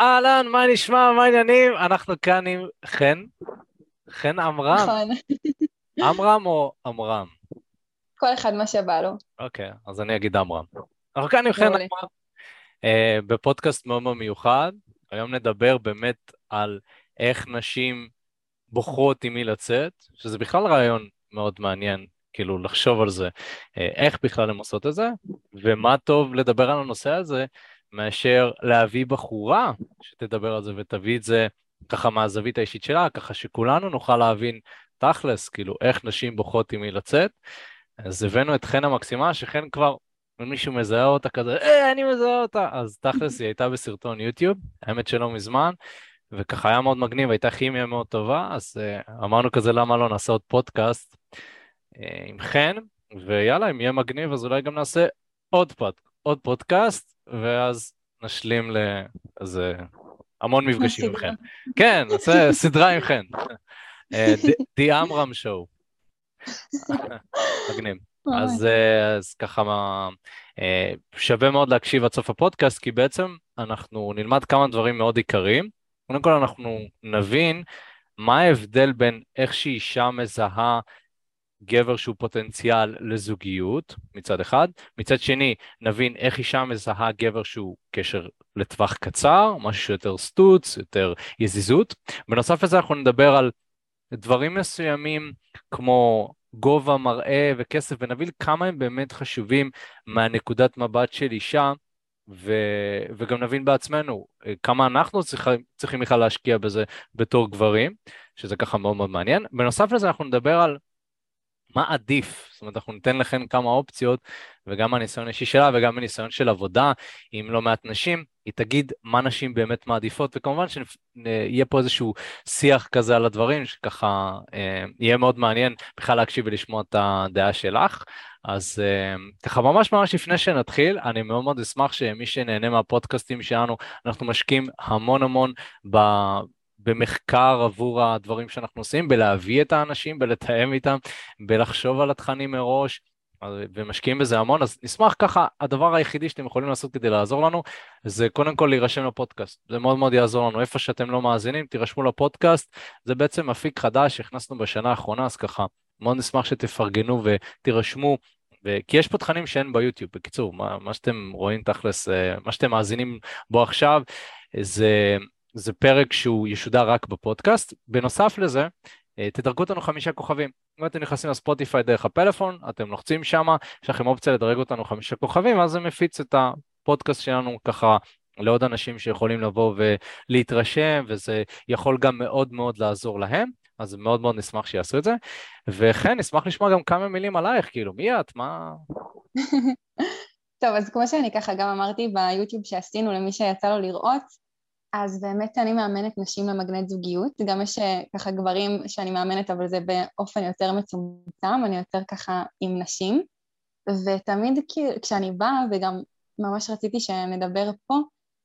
אהלן, מה נשמע, מה העניינים? אנחנו כאן עם חן. חן עמרם. נכון, עמרם או עמרם? כל אחד מה שבא לו. אוקיי, אז אני אגיד עמרם. אנחנו כאן עם חן. עמרם, אה, בפודקאסט מאוד מאוד מיוחד. היום נדבר באמת על איך נשים בוחרות עם מי לצאת, שזה בכלל רעיון מאוד מעניין, כאילו לחשוב על זה, אה, איך בכלל הן עושות את זה, ומה טוב לדבר על הנושא הזה מאשר להביא בחורה שתדבר על זה ותביא את זה ככה מהזווית האישית שלה, ככה שכולנו נוכל להבין תכלס, כאילו איך נשים בוחרות עם מי לצאת. אז הבאנו את חן המקסימה, שחן כבר, אם מישהו מזהה אותה כזה, אה, אני מזהה אותה, אז תכלס היא הייתה בסרטון יוטיוב, האמת שלא מזמן, וככה היה מאוד מגניב, הייתה כימיה מאוד טובה, אז uh, אמרנו כזה, למה לא נעשה עוד פודקאסט uh, עם חן, ויאללה, אם יהיה מגניב, אז אולי גם נעשה עוד, פוד, עוד פודקאסט, ואז נשלים לאיזה המון מפגשים עם. חן. כן, נעשה סדרה עם חן. אה, The Amram Show. מגניב. אז, אה, אז ככה מה, אה, שווה מאוד להקשיב עד סוף הפודקאסט, כי בעצם אנחנו נלמד כמה דברים מאוד עיקריים. קודם כל אנחנו נבין מה ההבדל בין איך שאישה מזהה גבר שהוא פוטנציאל לזוגיות מצד אחד, מצד שני נבין איך אישה מזהה גבר שהוא קשר לטווח קצר, משהו שיותר סטוץ, יותר יזיזות. בנוסף לזה אנחנו נדבר על דברים מסוימים כמו גובה, מראה וכסף, ונבין כמה הם באמת חשובים מהנקודת מבט של אישה, ו... וגם נבין בעצמנו אה, כמה אנחנו צריכים, צריכים בכלל להשקיע בזה בתור גברים, שזה ככה מאוד מאוד מעניין. בנוסף לזה אנחנו נדבר על מה עדיף, זאת אומרת אנחנו ניתן לכם כמה אופציות, וגם מהניסיון האישי שלה וגם מהניסיון של עבודה עם לא מעט נשים, היא תגיד מה נשים באמת מעדיפות, וכמובן שיהיה פה איזשהו שיח כזה על הדברים, שככה אה, יהיה מאוד מעניין בכלל להקשיב ולשמוע את הדעה שלך. אז אה, ככה ממש ממש לפני שנתחיל, אני מאוד מאוד אשמח שמי שנהנה מהפודקאסטים שלנו, אנחנו משקיעים המון המון ב... במחקר עבור הדברים שאנחנו עושים, בלהביא את האנשים, בלתאם איתם, בלחשוב על התכנים מראש, ומשקיעים בזה המון, אז נשמח ככה, הדבר היחידי שאתם יכולים לעשות כדי לעזור לנו, זה קודם כל להירשם לפודקאסט, זה מאוד מאוד יעזור לנו, איפה שאתם לא מאזינים, תירשמו לפודקאסט, זה בעצם אפיק חדש שהכנסנו בשנה האחרונה, אז ככה, מאוד נשמח שתפרגנו ותירשמו. ו- כי יש פה תכנים שאין ביוטיוב, בקיצור, מה, מה שאתם רואים תכלס, אה, מה שאתם מאזינים בו עכשיו, זה זה פרק שהוא ישודר רק בפודקאסט. בנוסף לזה, אה, תדרגו אותנו חמישה כוכבים. אם אתם נכנסים לספוטיפיי דרך הפלאפון, אתם לוחצים שמה, יש לכם אופציה לדרג אותנו חמישה כוכבים, אז זה מפיץ את הפודקאסט שלנו ככה לעוד אנשים שיכולים לבוא ולהתרשם, וזה יכול גם מאוד מאוד לעזור להם, אז מאוד מאוד נשמח שיעשו את זה. וכן, נשמח לשמוע גם כמה מילים עלייך, כאילו, מי את? מה... טוב, אז כמו שאני ככה גם אמרתי ביוטיוב שעשינו למי שיצא לו לראות, אז באמת אני מאמנת נשים למגנט זוגיות, גם יש אה, ככה גברים שאני מאמנת, אבל זה באופן יותר מצומצם, אני יותר ככה עם נשים, ותמיד כשאני באה, וגם ממש רציתי שנדבר פה,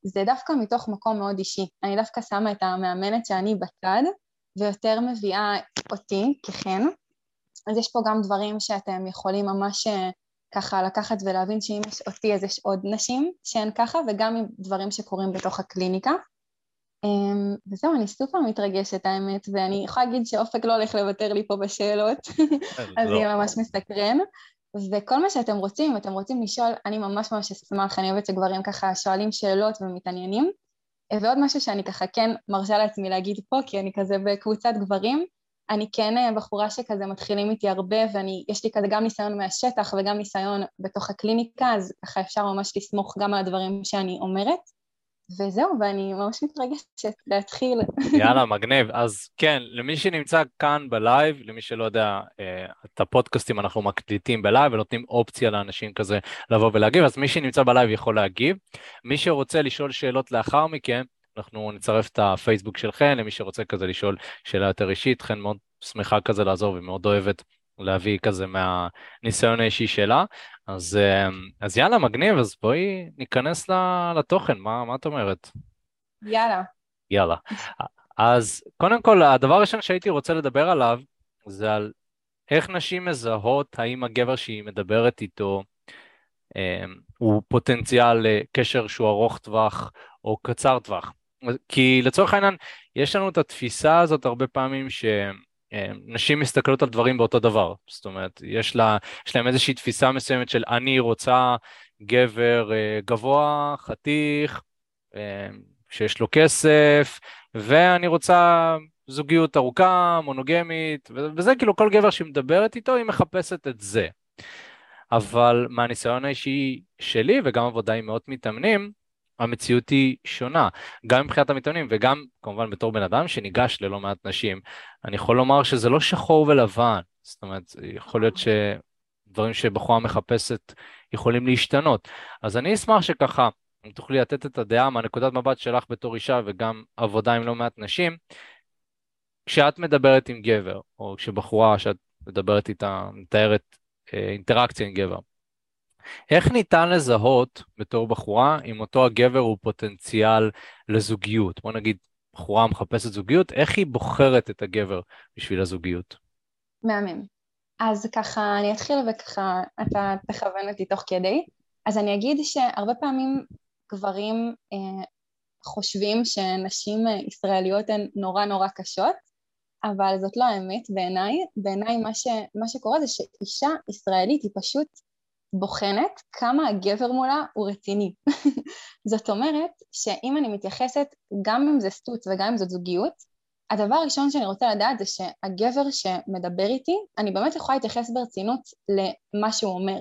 זה דווקא מתוך מקום מאוד אישי. אני דווקא שמה את המאמנת שאני בצד, ויותר מביאה אותי כחן. אז יש פה גם דברים שאתם יכולים ממש אה, ככה לקחת ולהבין שאם יש אותי אז יש עוד נשים שהן ככה, וגם עם דברים שקורים בתוך הקליניקה. אמ, וזהו, אני סופר מתרגשת האמת, ואני יכולה להגיד שאופק לא הולך לוותר לי פה בשאלות, אז לא. יהיה ממש מסקרן. וכל מה שאתם רוצים, אם אתם רוצים לשאול, אני ממש ממש אשמח, אני אוהבת שגברים ככה שואלים שאלות ומתעניינים. אה, ועוד משהו שאני ככה כן מרשה לעצמי להגיד פה, כי אני כזה בקבוצת גברים, אני כן אה, בחורה שכזה מתחילים איתי הרבה, ויש לי כזה גם ניסיון מהשטח וגם ניסיון בתוך הקליניקה, אז ככה אפשר ממש לסמוך גם על הדברים שאני אומרת. וזהו, ואני ממש מתרגשת להתחיל. יאללה, מגניב. אז כן, למי שנמצא כאן בלייב, למי שלא יודע, אה, את הפודקאסטים אנחנו מקליטים בלייב ונותנים אופציה לאנשים כזה לבוא ולהגיב, אז מי שנמצא בלייב יכול להגיב. מי שרוצה לשאול שאלות לאחר מכן, אנחנו נצרף את הפייסבוק של חן, למי שרוצה כזה לשאול שאלה יותר אישית, חן מאוד שמחה כזה לעזור ומאוד אוהבת להביא כזה מהניסיון האישי שלה. אז, אה, אז יאללה, מגניב, אז בואי ניכנס לתוכן, מה, מה את אומרת? יאללה. יאללה. אז קודם כל, הדבר הראשון שהייתי רוצה לדבר עליו, זה על איך נשים מזהות האם הגבר שהיא מדברת איתו אה, הוא פוטנציאל לקשר שהוא ארוך טווח או קצר טווח. כי לצורך העניין, יש לנו את התפיסה הזאת הרבה פעמים ש... נשים מסתכלות על דברים באותו דבר, זאת אומרת, יש, לה, יש להם איזושהי תפיסה מסוימת של אני רוצה גבר אה, גבוה, חתיך, אה, שיש לו כסף, ואני רוצה זוגיות ארוכה, מונוגמית, וזה כאילו כל גבר שמדברת איתו, היא מחפשת את זה. אבל מהניסיון האישי שלי, וגם עבודה עם מאות מתאמנים, המציאות היא שונה, גם מבחינת המתאמנים וגם כמובן בתור בן אדם שניגש ללא מעט נשים, אני יכול לומר שזה לא שחור ולבן, זאת אומרת, יכול להיות שדברים שבחורה מחפשת יכולים להשתנות. אז אני אשמח שככה, אם תוכלי לתת את הדעה מהנקודת מבט שלך בתור אישה וגם עבודה עם לא מעט נשים, כשאת מדברת עם גבר, או כשבחורה שאת מדברת איתה, מתארת אה, אינטראקציה עם גבר, איך ניתן לזהות בתור בחורה אם אותו הגבר הוא פוטנציאל לזוגיות? בוא נגיד, בחורה מחפשת זוגיות, איך היא בוחרת את הגבר בשביל הזוגיות? מהמם. אז ככה, אני אתחיל וככה אתה תכוון אותי תוך כדי. אז אני אגיד שהרבה פעמים גברים אה, חושבים שנשים אה, ישראליות הן נורא נורא קשות, אבל זאת לא האמת בעיניי. בעיניי מה, מה שקורה זה שאישה ישראלית היא פשוט בוחנת כמה הגבר מולה הוא רציני. זאת אומרת שאם אני מתייחסת, גם אם זה סטוץ וגם אם זאת זוגיות, הדבר הראשון שאני רוצה לדעת זה שהגבר שמדבר איתי, אני באמת יכולה להתייחס ברצינות למה שהוא אומר.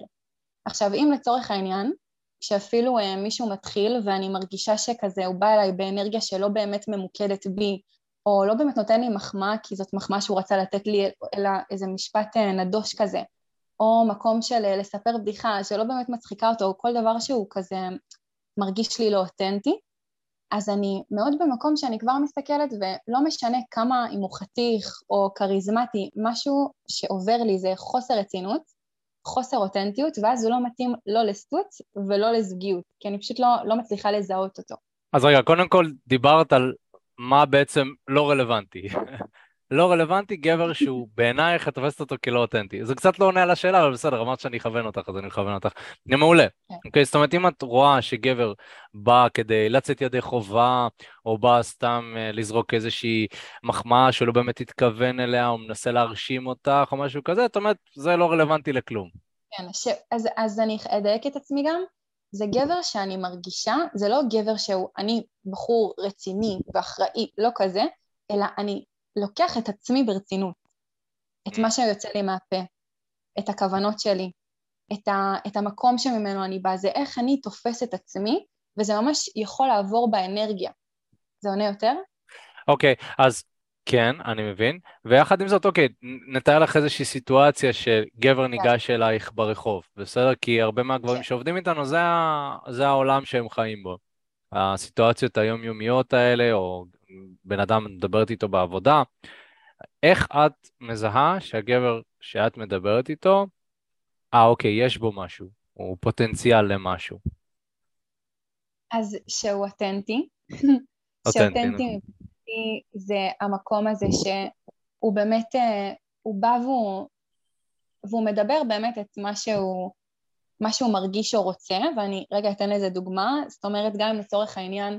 עכשיו, אם לצורך העניין, שאפילו uh, מישהו מתחיל ואני מרגישה שכזה הוא בא אליי באנרגיה שלא באמת ממוקדת בי, או לא באמת נותן לי מחמאה כי זאת מחמאה שהוא רצה לתת לי, אלא איזה משפט uh, נדוש כזה, או מקום של אה, לספר בדיחה שלא באמת מצחיקה אותו, או כל דבר שהוא כזה מרגיש לי לא אותנטי, אז אני מאוד במקום שאני כבר מסתכלת ולא משנה כמה אם הוא חתיך או כריזמטי, משהו שעובר לי זה חוסר רצינות, חוסר אותנטיות, ואז הוא לא מתאים לא לסטוץ ולא לזוגיות, כי אני פשוט לא, לא מצליחה לזהות אותו. אז רגע, קודם כל דיברת על מה בעצם לא רלוונטי. לא רלוונטי, גבר שהוא בעינייך את תופסת אותו כלא אותנטי. זה קצת לא עונה על השאלה, אבל בסדר, אמרת שאני אכוון אותך, אז אני אכוון אותך. זה מעולה. כן. אוקיי, זאת אומרת, אם את רואה שגבר בא כדי לצאת ידי חובה, או בא סתם uh, לזרוק איזושהי מחמאה שלא באמת התכוון אליה, או מנסה להרשים אותך, או משהו כזה, זאת אומרת, זה לא רלוונטי לכלום. כן, ש... אז, אז אני אדייק את עצמי גם. זה גבר שאני מרגישה, זה לא גבר שהוא, אני בחור רציני ואחראי, לא כזה, אלא אני לוקח את עצמי ברצינות, את מה שיוצא לי מהפה, את הכוונות שלי, את, ה, את המקום שממנו אני באה, זה איך אני תופס את עצמי, וזה ממש יכול לעבור באנרגיה. זה עונה יותר? אוקיי, okay, אז כן, אני מבין, ויחד עם זאת, אוקיי, נתאר לך איזושהי סיטואציה שגבר כן. ניגש אלייך ברחוב, בסדר? כי הרבה מהגברים כן. שעובדים איתנו, זה, זה העולם שהם חיים בו. הסיטואציות היומיומיות האלה, או בן אדם מדברת איתו בעבודה, איך את מזהה שהגבר שאת מדברת איתו, אה אוקיי, יש בו משהו, הוא פוטנציאל למשהו. אז שהוא אותנטי. שאותנטי נכון. מבחינתי זה המקום הזה שהוא באמת, אה, הוא בא והוא, והוא מדבר באמת את מה שהוא, מה שהוא מרגיש או רוצה, ואני רגע אתן לזה דוגמה, זאת אומרת גם אם לצורך העניין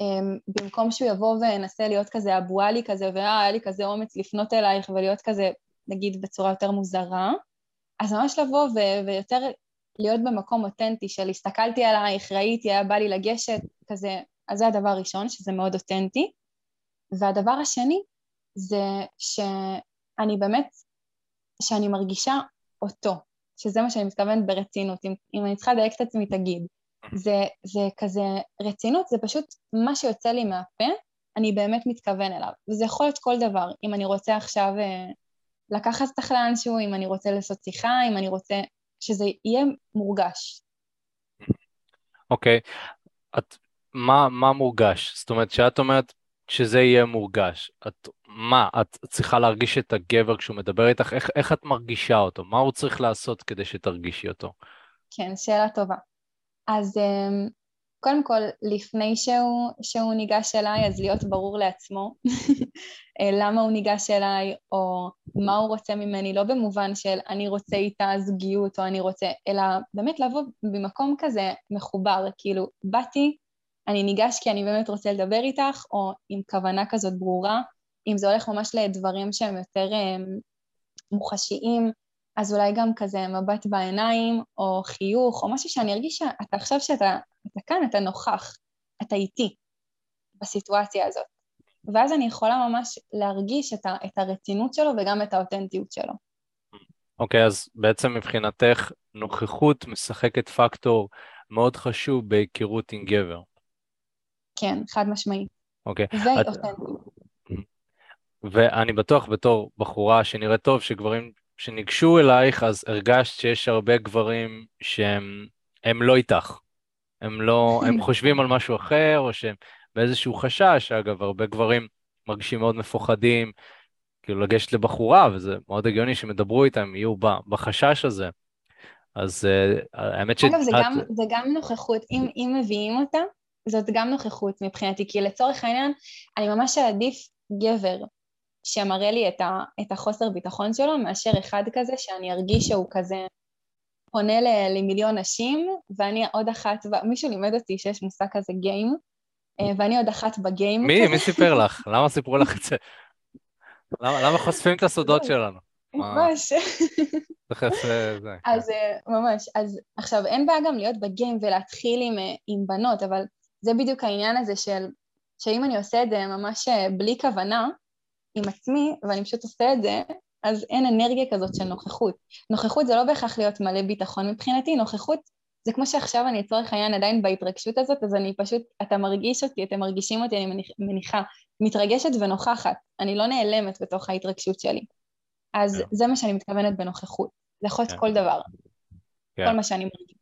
אמ, במקום שהוא יבוא וינסה להיות כזה אבואלי כזה, ואה, היה לי כזה אומץ לפנות אלייך ולהיות כזה, נגיד, בצורה יותר מוזרה, אז ממש לבוא ו- ויותר להיות במקום אותנטי של הסתכלתי עלייך, ראיתי, היה בא לי לגשת, כזה, אז זה הדבר הראשון, שזה מאוד אותנטי. והדבר השני זה שאני באמת, שאני מרגישה אותו, שזה מה שאני מתכוונת ברצינות. אם, אם אני צריכה לדייק את עצמי, תגיד. זה, זה כזה, רצינות זה פשוט מה שיוצא לי מהפה, אני באמת מתכוון אליו. וזה יכול להיות כל דבר, אם אני רוצה עכשיו אה, לקחת אותך לאנשהו, אם אני רוצה לעשות שיחה, אם אני רוצה... שזה יהיה מורגש. אוקיי. Okay. מה, מה מורגש? זאת אומרת, כשאת אומרת שזה יהיה מורגש, את, מה, את צריכה להרגיש את הגבר כשהוא מדבר איתך? איך, איך את מרגישה אותו? מה הוא צריך לעשות כדי שתרגישי אותו? כן, שאלה טובה. אז אמ, קודם כל, לפני שהוא, שהוא ניגש אליי, אז להיות ברור לעצמו אה, למה הוא ניגש אליי, או מה הוא רוצה ממני, לא במובן של אני רוצה איתה זוגיות, או אני רוצה, אלא באמת לבוא במקום כזה מחובר, כאילו, באתי, אני ניגש כי אני באמת רוצה לדבר איתך, או עם כוונה כזאת ברורה, אם זה הולך ממש לדברים שהם יותר um, מוחשיים, אז אולי גם כזה מבט בעיניים, או חיוך, או משהו שאני ארגיש שאתה עכשיו שאתה אתה כאן, אתה נוכח, אתה איתי בסיטואציה הזאת. ואז אני יכולה ממש להרגיש את, ה, את הרצינות שלו וגם את האותנטיות שלו. אוקיי, okay, אז בעצם מבחינתך נוכחות משחקת פקטור מאוד חשוב בהיכרות עם גבר. כן, חד משמעית. אוקיי. Okay. ואותנטיות. ואני בטוח בתור בחורה שנראית טוב, שגברים שניגשו אלייך, אז הרגשת שיש הרבה גברים שהם לא איתך. הם לא, הם חושבים על משהו אחר, או שהם באיזשהו חשש, אגב, הרבה גברים מרגישים מאוד מפוחדים, כאילו לגשת לבחורה, וזה מאוד הגיוני שהם ידברו איתם, יהיו בחשש הזה. אז uh, האמת ש... אגב, זה, גם, זה גם נוכחות, אם, אם מביאים אותה, זאת גם נוכחות מבחינתי, כי לצורך העניין, אני ממש אעדיף גבר שמראה לי את, ה, את החוסר ביטחון שלו, מאשר אחד כזה שאני ארגיש שהוא כזה פונה למיליון נשים, ואני עוד אחת, מישהו לימד אותי שיש מושג כזה גיים, אה, ואני עוד אחת בגיים. מי? מי סיפר לך? למה סיפרו לך את זה? למה, למה חושפים את הסודות שלנו? ממש. תכף אה, זה. אז אה, ממש, אז עכשיו אין בעיה גם להיות בגיים ולהתחיל עם, עם בנות, אבל זה בדיוק העניין הזה של, שאם אני עושה את זה ממש בלי כוונה, עם עצמי, ואני פשוט עושה את זה, אז אין אנרגיה כזאת של נוכחות. נוכחות זה לא בהכרח להיות מלא ביטחון מבחינתי, נוכחות זה כמו שעכשיו אני לצורך העניין עדיין בהתרגשות הזאת, אז אני פשוט, אתה מרגיש אותי, אתם מרגישים אותי, אני מניחה, מתרגשת ונוכחת, אני לא נעלמת בתוך ההתרגשות שלי. אז yeah. כן. זה מה שאני מתכוונת בנוכחות, לחוץ yeah. כן. כל דבר, yeah. כן. כל מה שאני מרגיש.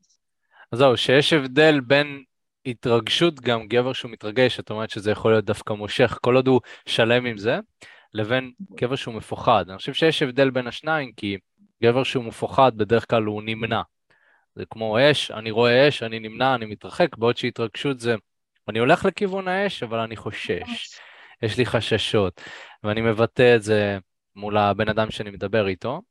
אז זהו, שיש הבדל בין התרגשות, גם גבר שהוא מתרגש, את אומרת שזה יכול להיות דווקא מושך, כל עוד הוא שלם עם זה, לבין גבר שהוא מפוחד. אני חושב שיש הבדל בין השניים, כי גבר שהוא מפוחד, בדרך כלל הוא נמנע. זה כמו אש, אני רואה אש, אני נמנע, אני מתרחק, בעוד שהתרגשות זה, אני הולך לכיוון האש, אבל אני חושש, יש לי חששות, ואני מבטא את זה מול הבן אדם שאני מדבר איתו,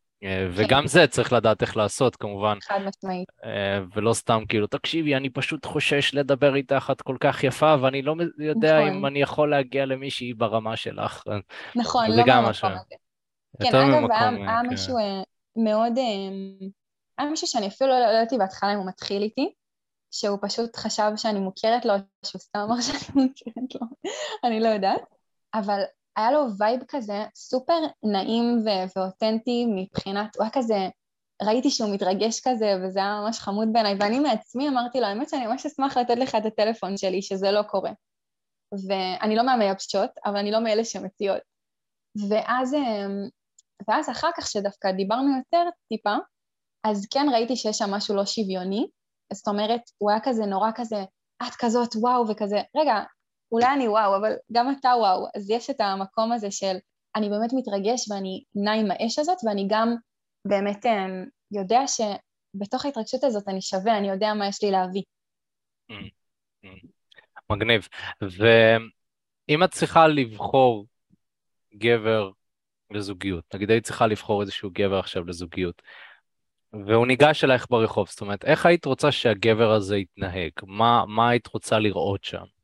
וגם זה צריך לדעת איך לעשות כמובן. חד משמעית. אה, ולא סתם כאילו, תקשיבי, אני פשוט חושש לדבר איתך, את כל כך יפה, ואני לא יודע נכון. אם אני יכול להגיע למישהי ברמה שלך. נכון, לא מהמקום הזה. כן, אגב, היה כן. מישהו אה, מאוד היה מישהו שאני אפילו לא ידעתי בהתחלה אם הוא מתחיל איתי, שהוא פשוט חשב שאני מוכרת לו, שהוא סתם אמר שאני מוכרת לו, אני לא יודעת, אבל היה לו וייב כזה סופר נעים ו- ואותנטי מבחינת, הוא היה כזה, ראיתי שהוא מתרגש כזה וזה היה ממש חמוד בעיניי, ואני מעצמי אמרתי לו, האמת שאני ממש אשמח לתת לך את הטלפון שלי, שזה לא קורה. ואני לא מהמייבשות, אבל אני לא מאלה שמציעות. ואז, אמ, ואז אחר כך, שדווקא דיברנו יותר טיפה, אז כן ראיתי שיש שם משהו לא שוויוני, זאת אומרת, הוא היה כזה נורא כזה, את כזאת וואו וכזה, רגע, אולי אני וואו, אבל גם אתה וואו, אז יש את המקום הזה של אני באמת מתרגש ואני נע עם האש הזאת, ואני גם באמת אמ, יודע שבתוך ההתרגשות הזאת אני שווה, אני יודע מה יש לי להביא. מגניב. ואם את צריכה לבחור גבר לזוגיות, נגיד היית צריכה לבחור איזשהו גבר עכשיו לזוגיות, והוא ניגש אלייך ברחוב, זאת אומרת, איך היית רוצה שהגבר הזה יתנהג? מה, מה היית רוצה לראות שם?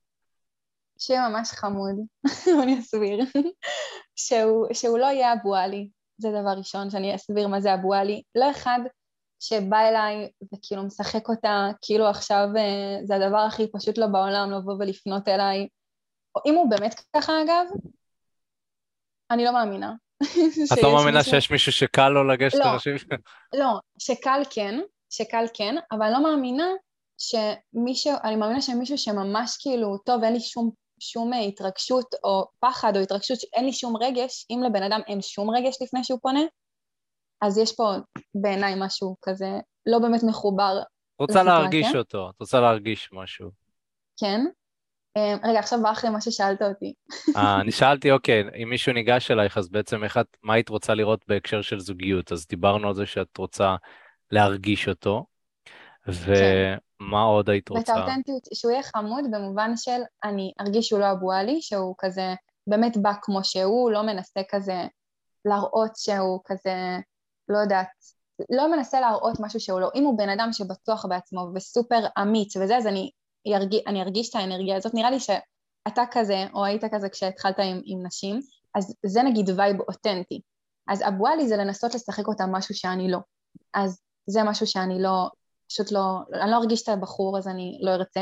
שיהיה ממש חמוד, אני אסביר. שהוא, שהוא לא יהיה אבו עלי, זה דבר ראשון, שאני אסביר מה זה אבו עלי. לא אחד שבא אליי וכאילו משחק אותה, כאילו עכשיו אה, זה הדבר הכי פשוט לו בעולם לבוא ולפנות אליי. או אם הוא באמת ככה אגב, אני לא מאמינה. את לא מאמינה שיש מישהו שקל לו לגשת לא, לאנשים? לא, שקל כן, שקל כן, אבל אני לא מאמינה שמישהו, אני מאמינה שמישהו שממש כאילו, טוב, אין לי שום, שום התרגשות או פחד או התרגשות, אין לי שום רגש, אם לבן אדם אין שום רגש לפני שהוא פונה, אז יש פה בעיניי משהו כזה לא באמת מחובר. רוצה להרגיש אותו, את רוצה להרגיש משהו. כן, אמ, רגע, עכשיו ברח לי מה ששאלת אותי. אה, אני שאלתי, אוקיי, אם מישהו ניגש אלייך, אז בעצם איך את, מה היית רוצה לראות בהקשר של זוגיות? אז דיברנו על זה שאת רוצה להרגיש אותו, ומה כן. עוד היית רוצה? ואת האותנטיות, שהוא יהיה חמוד במובן של אני ארגיש שהוא לא אבו עלי, שהוא כזה באמת בא כמו שהוא, לא מנסה כזה להראות שהוא כזה, לא יודעת, לא מנסה להראות משהו שהוא לא. אם הוא בן אדם שבטוח בעצמו וסופר אמיץ וזה, אז אני ירג... אני ארגיש את האנרגיה הזאת. נראה לי שאתה כזה, או היית כזה כשהתחלת עם, עם נשים, אז זה נגיד וייב אותנטי. אז אבו עלי זה לנסות לשחק אותה משהו שאני לא. אז זה משהו שאני לא, פשוט לא, אני לא ארגיש את הבחור אז אני לא ארצה.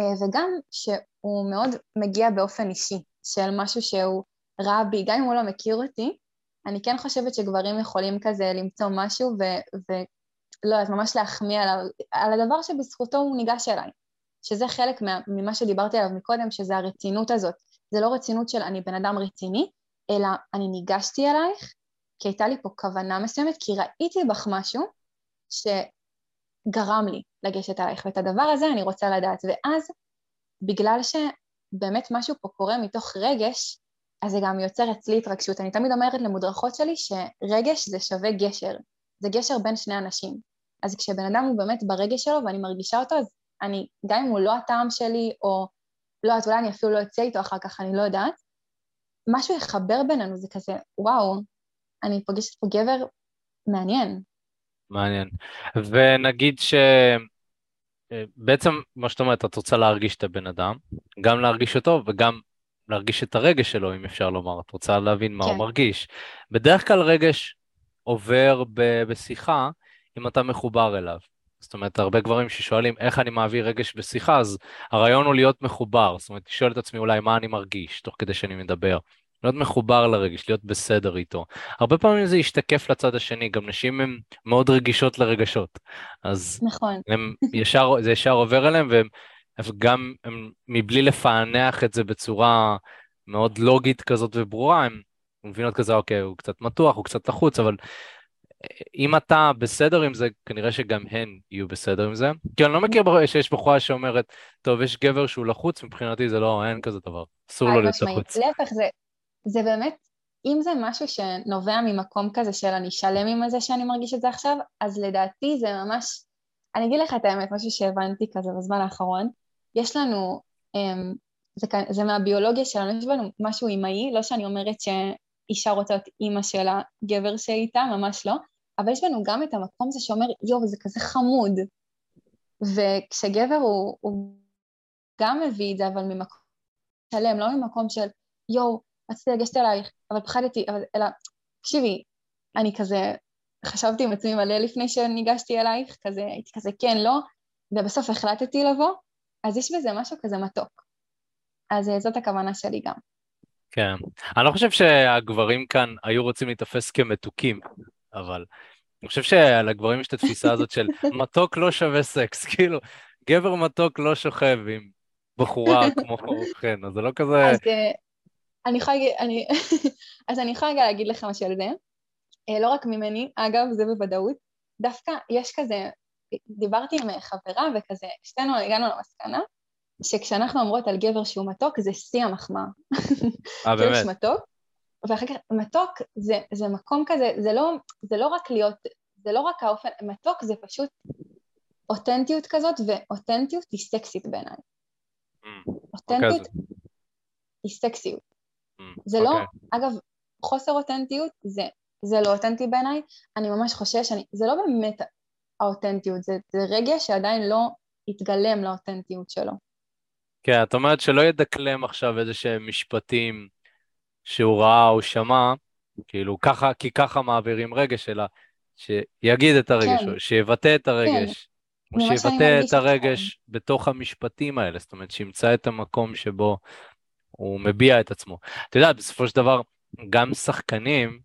אה, וגם שהוא מאוד מגיע באופן אישי, של משהו שהוא רע בי, גם אם הוא לא מכיר אותי, אני כן חושבת שגברים יכולים כזה למצוא משהו ו- ולא, אז ממש להחמיא על, על הדבר שבזכותו הוא ניגש אליי. שזה חלק מה, ממה שדיברתי עליו מקודם, שזה הרצינות הזאת. זה לא רצינות של אני בן אדם רציני, אלא אני ניגשתי אלייך, כי הייתה לי פה כוונה מסוימת, כי ראיתי בך משהו שגרם לי לגשת אלייך, ואת הדבר הזה אני רוצה לדעת. ואז, בגלל שבאמת משהו פה קורה מתוך רגש, אז זה גם יוצר אצלי התרגשות. אני תמיד אומרת למודרכות שלי שרגש זה שווה גשר, זה גשר בין שני אנשים. אז כשבן אדם הוא באמת ברגש שלו ואני מרגישה אותו, אז אני, גם אם הוא לא הטעם שלי, או לא יודעת, אולי אני אפילו לא אצא איתו אחר כך, אני לא יודעת, משהו יחבר בינינו, זה כזה, וואו, אני פוגשת פה גבר מעניין. מעניין. ונגיד ש... בעצם, מה שאת אומרת, את רוצה להרגיש את הבן אדם, גם להרגיש אותו וגם להרגיש את הרגש שלו, אם אפשר לומר. את רוצה להבין מה כן. הוא מרגיש. בדרך כלל רגש עובר ב- בשיחה אם אתה מחובר אליו. זאת אומרת, הרבה גברים ששואלים איך אני מעביר רגש בשיחה, אז הרעיון הוא להיות מחובר. זאת אומרת, לשאול את עצמי אולי מה אני מרגיש, תוך כדי שאני מדבר. להיות מחובר לרגש, להיות בסדר איתו. הרבה פעמים זה ישתקף לצד השני, גם נשים הן מאוד רגישות לרגשות. אז נכון. הם ישר, זה ישר עובר אליהם, והם גם הם, מבלי לפענח את זה בצורה מאוד לוגית כזאת וברורה, הם מבינות כזה, אוקיי, הוא קצת מתוח, הוא קצת לחוץ, אבל אם אתה בסדר עם זה, כנראה שגם הן יהיו בסדר עם זה. כי אני לא מכיר שיש בחורה שאומרת, טוב, יש גבר שהוא לחוץ, מבחינתי זה לא, אין כזה דבר, אסור לו להיות לחוץ. להפך, זה, זה באמת, אם זה משהו שנובע ממקום כזה של אני שלם עם זה שאני מרגיש את זה עכשיו, אז לדעתי זה ממש, אני אגיד לך את האמת, משהו שהבנתי כזה בזמן האחרון, יש לנו, אמ, זה, זה מהביולוגיה שלנו, יש לנו משהו אימהי, לא שאני אומרת שאישה רוצה להיות אימא של הגבר שאיתה, ממש לא, אבל יש לנו גם את המקום הזה שאומר, יואו, זה כזה חמוד. וכשגבר הוא, הוא גם מביא את זה, אבל ממקום שלם, לא ממקום של, יואו, רציתי לגשת אלייך, אבל פחדתי, אבל, אלא, תקשיבי, אני כזה, חשבתי עם עצמי מלא לפני שניגשתי אלייך, כזה, הייתי כזה כן, לא, ובסוף החלטתי לבוא, אז יש בזה משהו כזה מתוק. אז אה, זאת הכוונה שלי גם. כן. אני לא חושב שהגברים כאן היו רוצים להיתפס כמתוקים, אבל אני חושב שלגברים יש את התפיסה הזאת של מתוק לא שווה סקס, כאילו, גבר מתוק לא שוכב עם בחורה כמו חן, אז זה לא כזה... אז אה, אני יכולה להגיד, אני... אז אני יכולה רגע להגיד לך משהו על זה. אה, לא רק ממני, אגב, זה בוודאות. דווקא יש כזה, דיברתי עם חברה וכזה, שתינו הגענו למסקנה, שכשאנחנו אומרות על גבר שהוא מתוק, זה שיא המחמאה. אה, באמת? גבר מתוק, ואחר כך מתוק זה, זה מקום כזה, זה לא, זה לא רק להיות, זה לא רק האופן, מתוק זה פשוט אותנטיות כזאת, ואותנטיות היא סקסית בעיניי. Mm, אותנטיות okay. היא סקסיות. זה. לא, אוקיי. אגב, חוסר אותנטיות זה, זה לא אותנטי בעיניי, אני ממש חושש, אני, זה לא באמת האותנטיות, זה, זה רגע שעדיין לא התגלם לאותנטיות שלו. כן, את אומרת שלא ידקלם עכשיו איזה שהם משפטים שהוא ראה או שמע, כאילו ככה, כי ככה מעבירים רגש, אלא שיגיד את הרגש, כן. שיבטא את הרגש, כן. או שיבטא את הרגש כן. בתוך המשפטים האלה, זאת אומרת שימצא את המקום שבו הוא מביע את עצמו. אתה יודע, בסופו של דבר, גם שחקנים,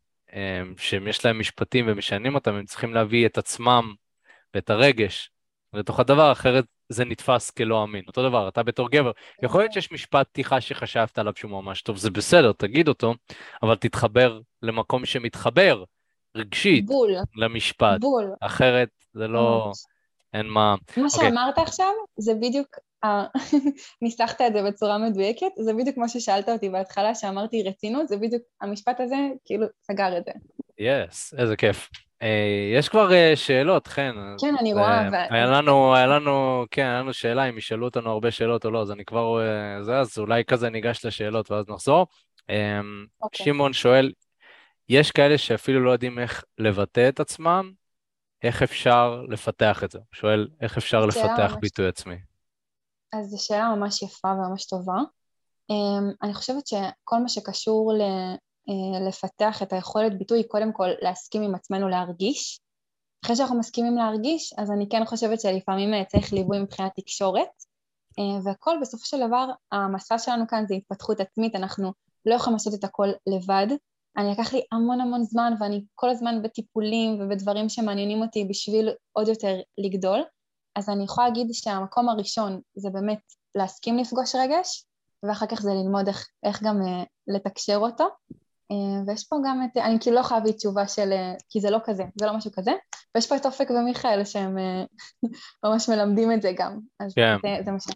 שיש להם משפטים ומשנים אותם, הם צריכים להביא את עצמם ואת הרגש לתוך הדבר, אחרת זה נתפס כלא אמין. אותו דבר, אתה בתור גבר, יכול להיות שיש משפט פתיחה שחשבת עליו שהוא ממש טוב, זה בסדר, תגיד אותו, אבל תתחבר למקום שמתחבר רגשית בול. למשפט. בול. אחרת זה לא... אין מה... מה okay. אוקיי. שאמרת עכשיו, זה בדיוק, ניסחת את זה בצורה מדויקת, זה בדיוק כמו ששאלת אותי בהתחלה, שאמרתי רצינות, זה בדיוק, המשפט הזה כאילו סגר את זה. יס, yes, איזה כיף. אה, יש כבר אה, שאלות, חן. כן, אני רואה. היה לנו, היה לנו, כן, היה לנו שאלה אם ישאלו אותנו הרבה שאלות או לא, אז אני כבר רואה זה, אז אולי כזה ניגש לשאלות ואז נחזור. אמ, אוקיי. שמעון שואל, יש כאלה שאפילו לא יודעים איך לבטא את עצמם, איך אפשר לפתח את זה? הוא שואל, איך אפשר לפתח ביטוי עצמי? אז זו שאלה ממש יפה וממש טובה. אמ, אני חושבת שכל מה שקשור ל, אה, לפתח את היכולת ביטוי, קודם כל להסכים עם עצמנו להרגיש. אחרי שאנחנו מסכימים להרגיש, אז אני כן חושבת שלפעמים אה, צריך ליווי מבחינת תקשורת, אה, והכל בסופו של דבר, המסע שלנו כאן זה התפתחות עצמית, אנחנו לא יכולים לעשות את הכל לבד. אני לקח לי המון המון זמן ואני כל הזמן בטיפולים ובדברים שמעניינים אותי בשביל עוד יותר לגדול, אז אני יכולה להגיד שהמקום הראשון זה באמת להסכים לפגוש רגש, ואחר כך זה ללמוד איך, איך גם uh, לתקשר אותו. Uh, ויש פה גם את, אני כאילו לא יכולה להביא תשובה של, uh, כי זה לא כזה, זה לא משהו כזה, ויש פה את אופק ומיכאל שהם uh, ממש מלמדים את זה גם, אז כן. זה, זה מה שככה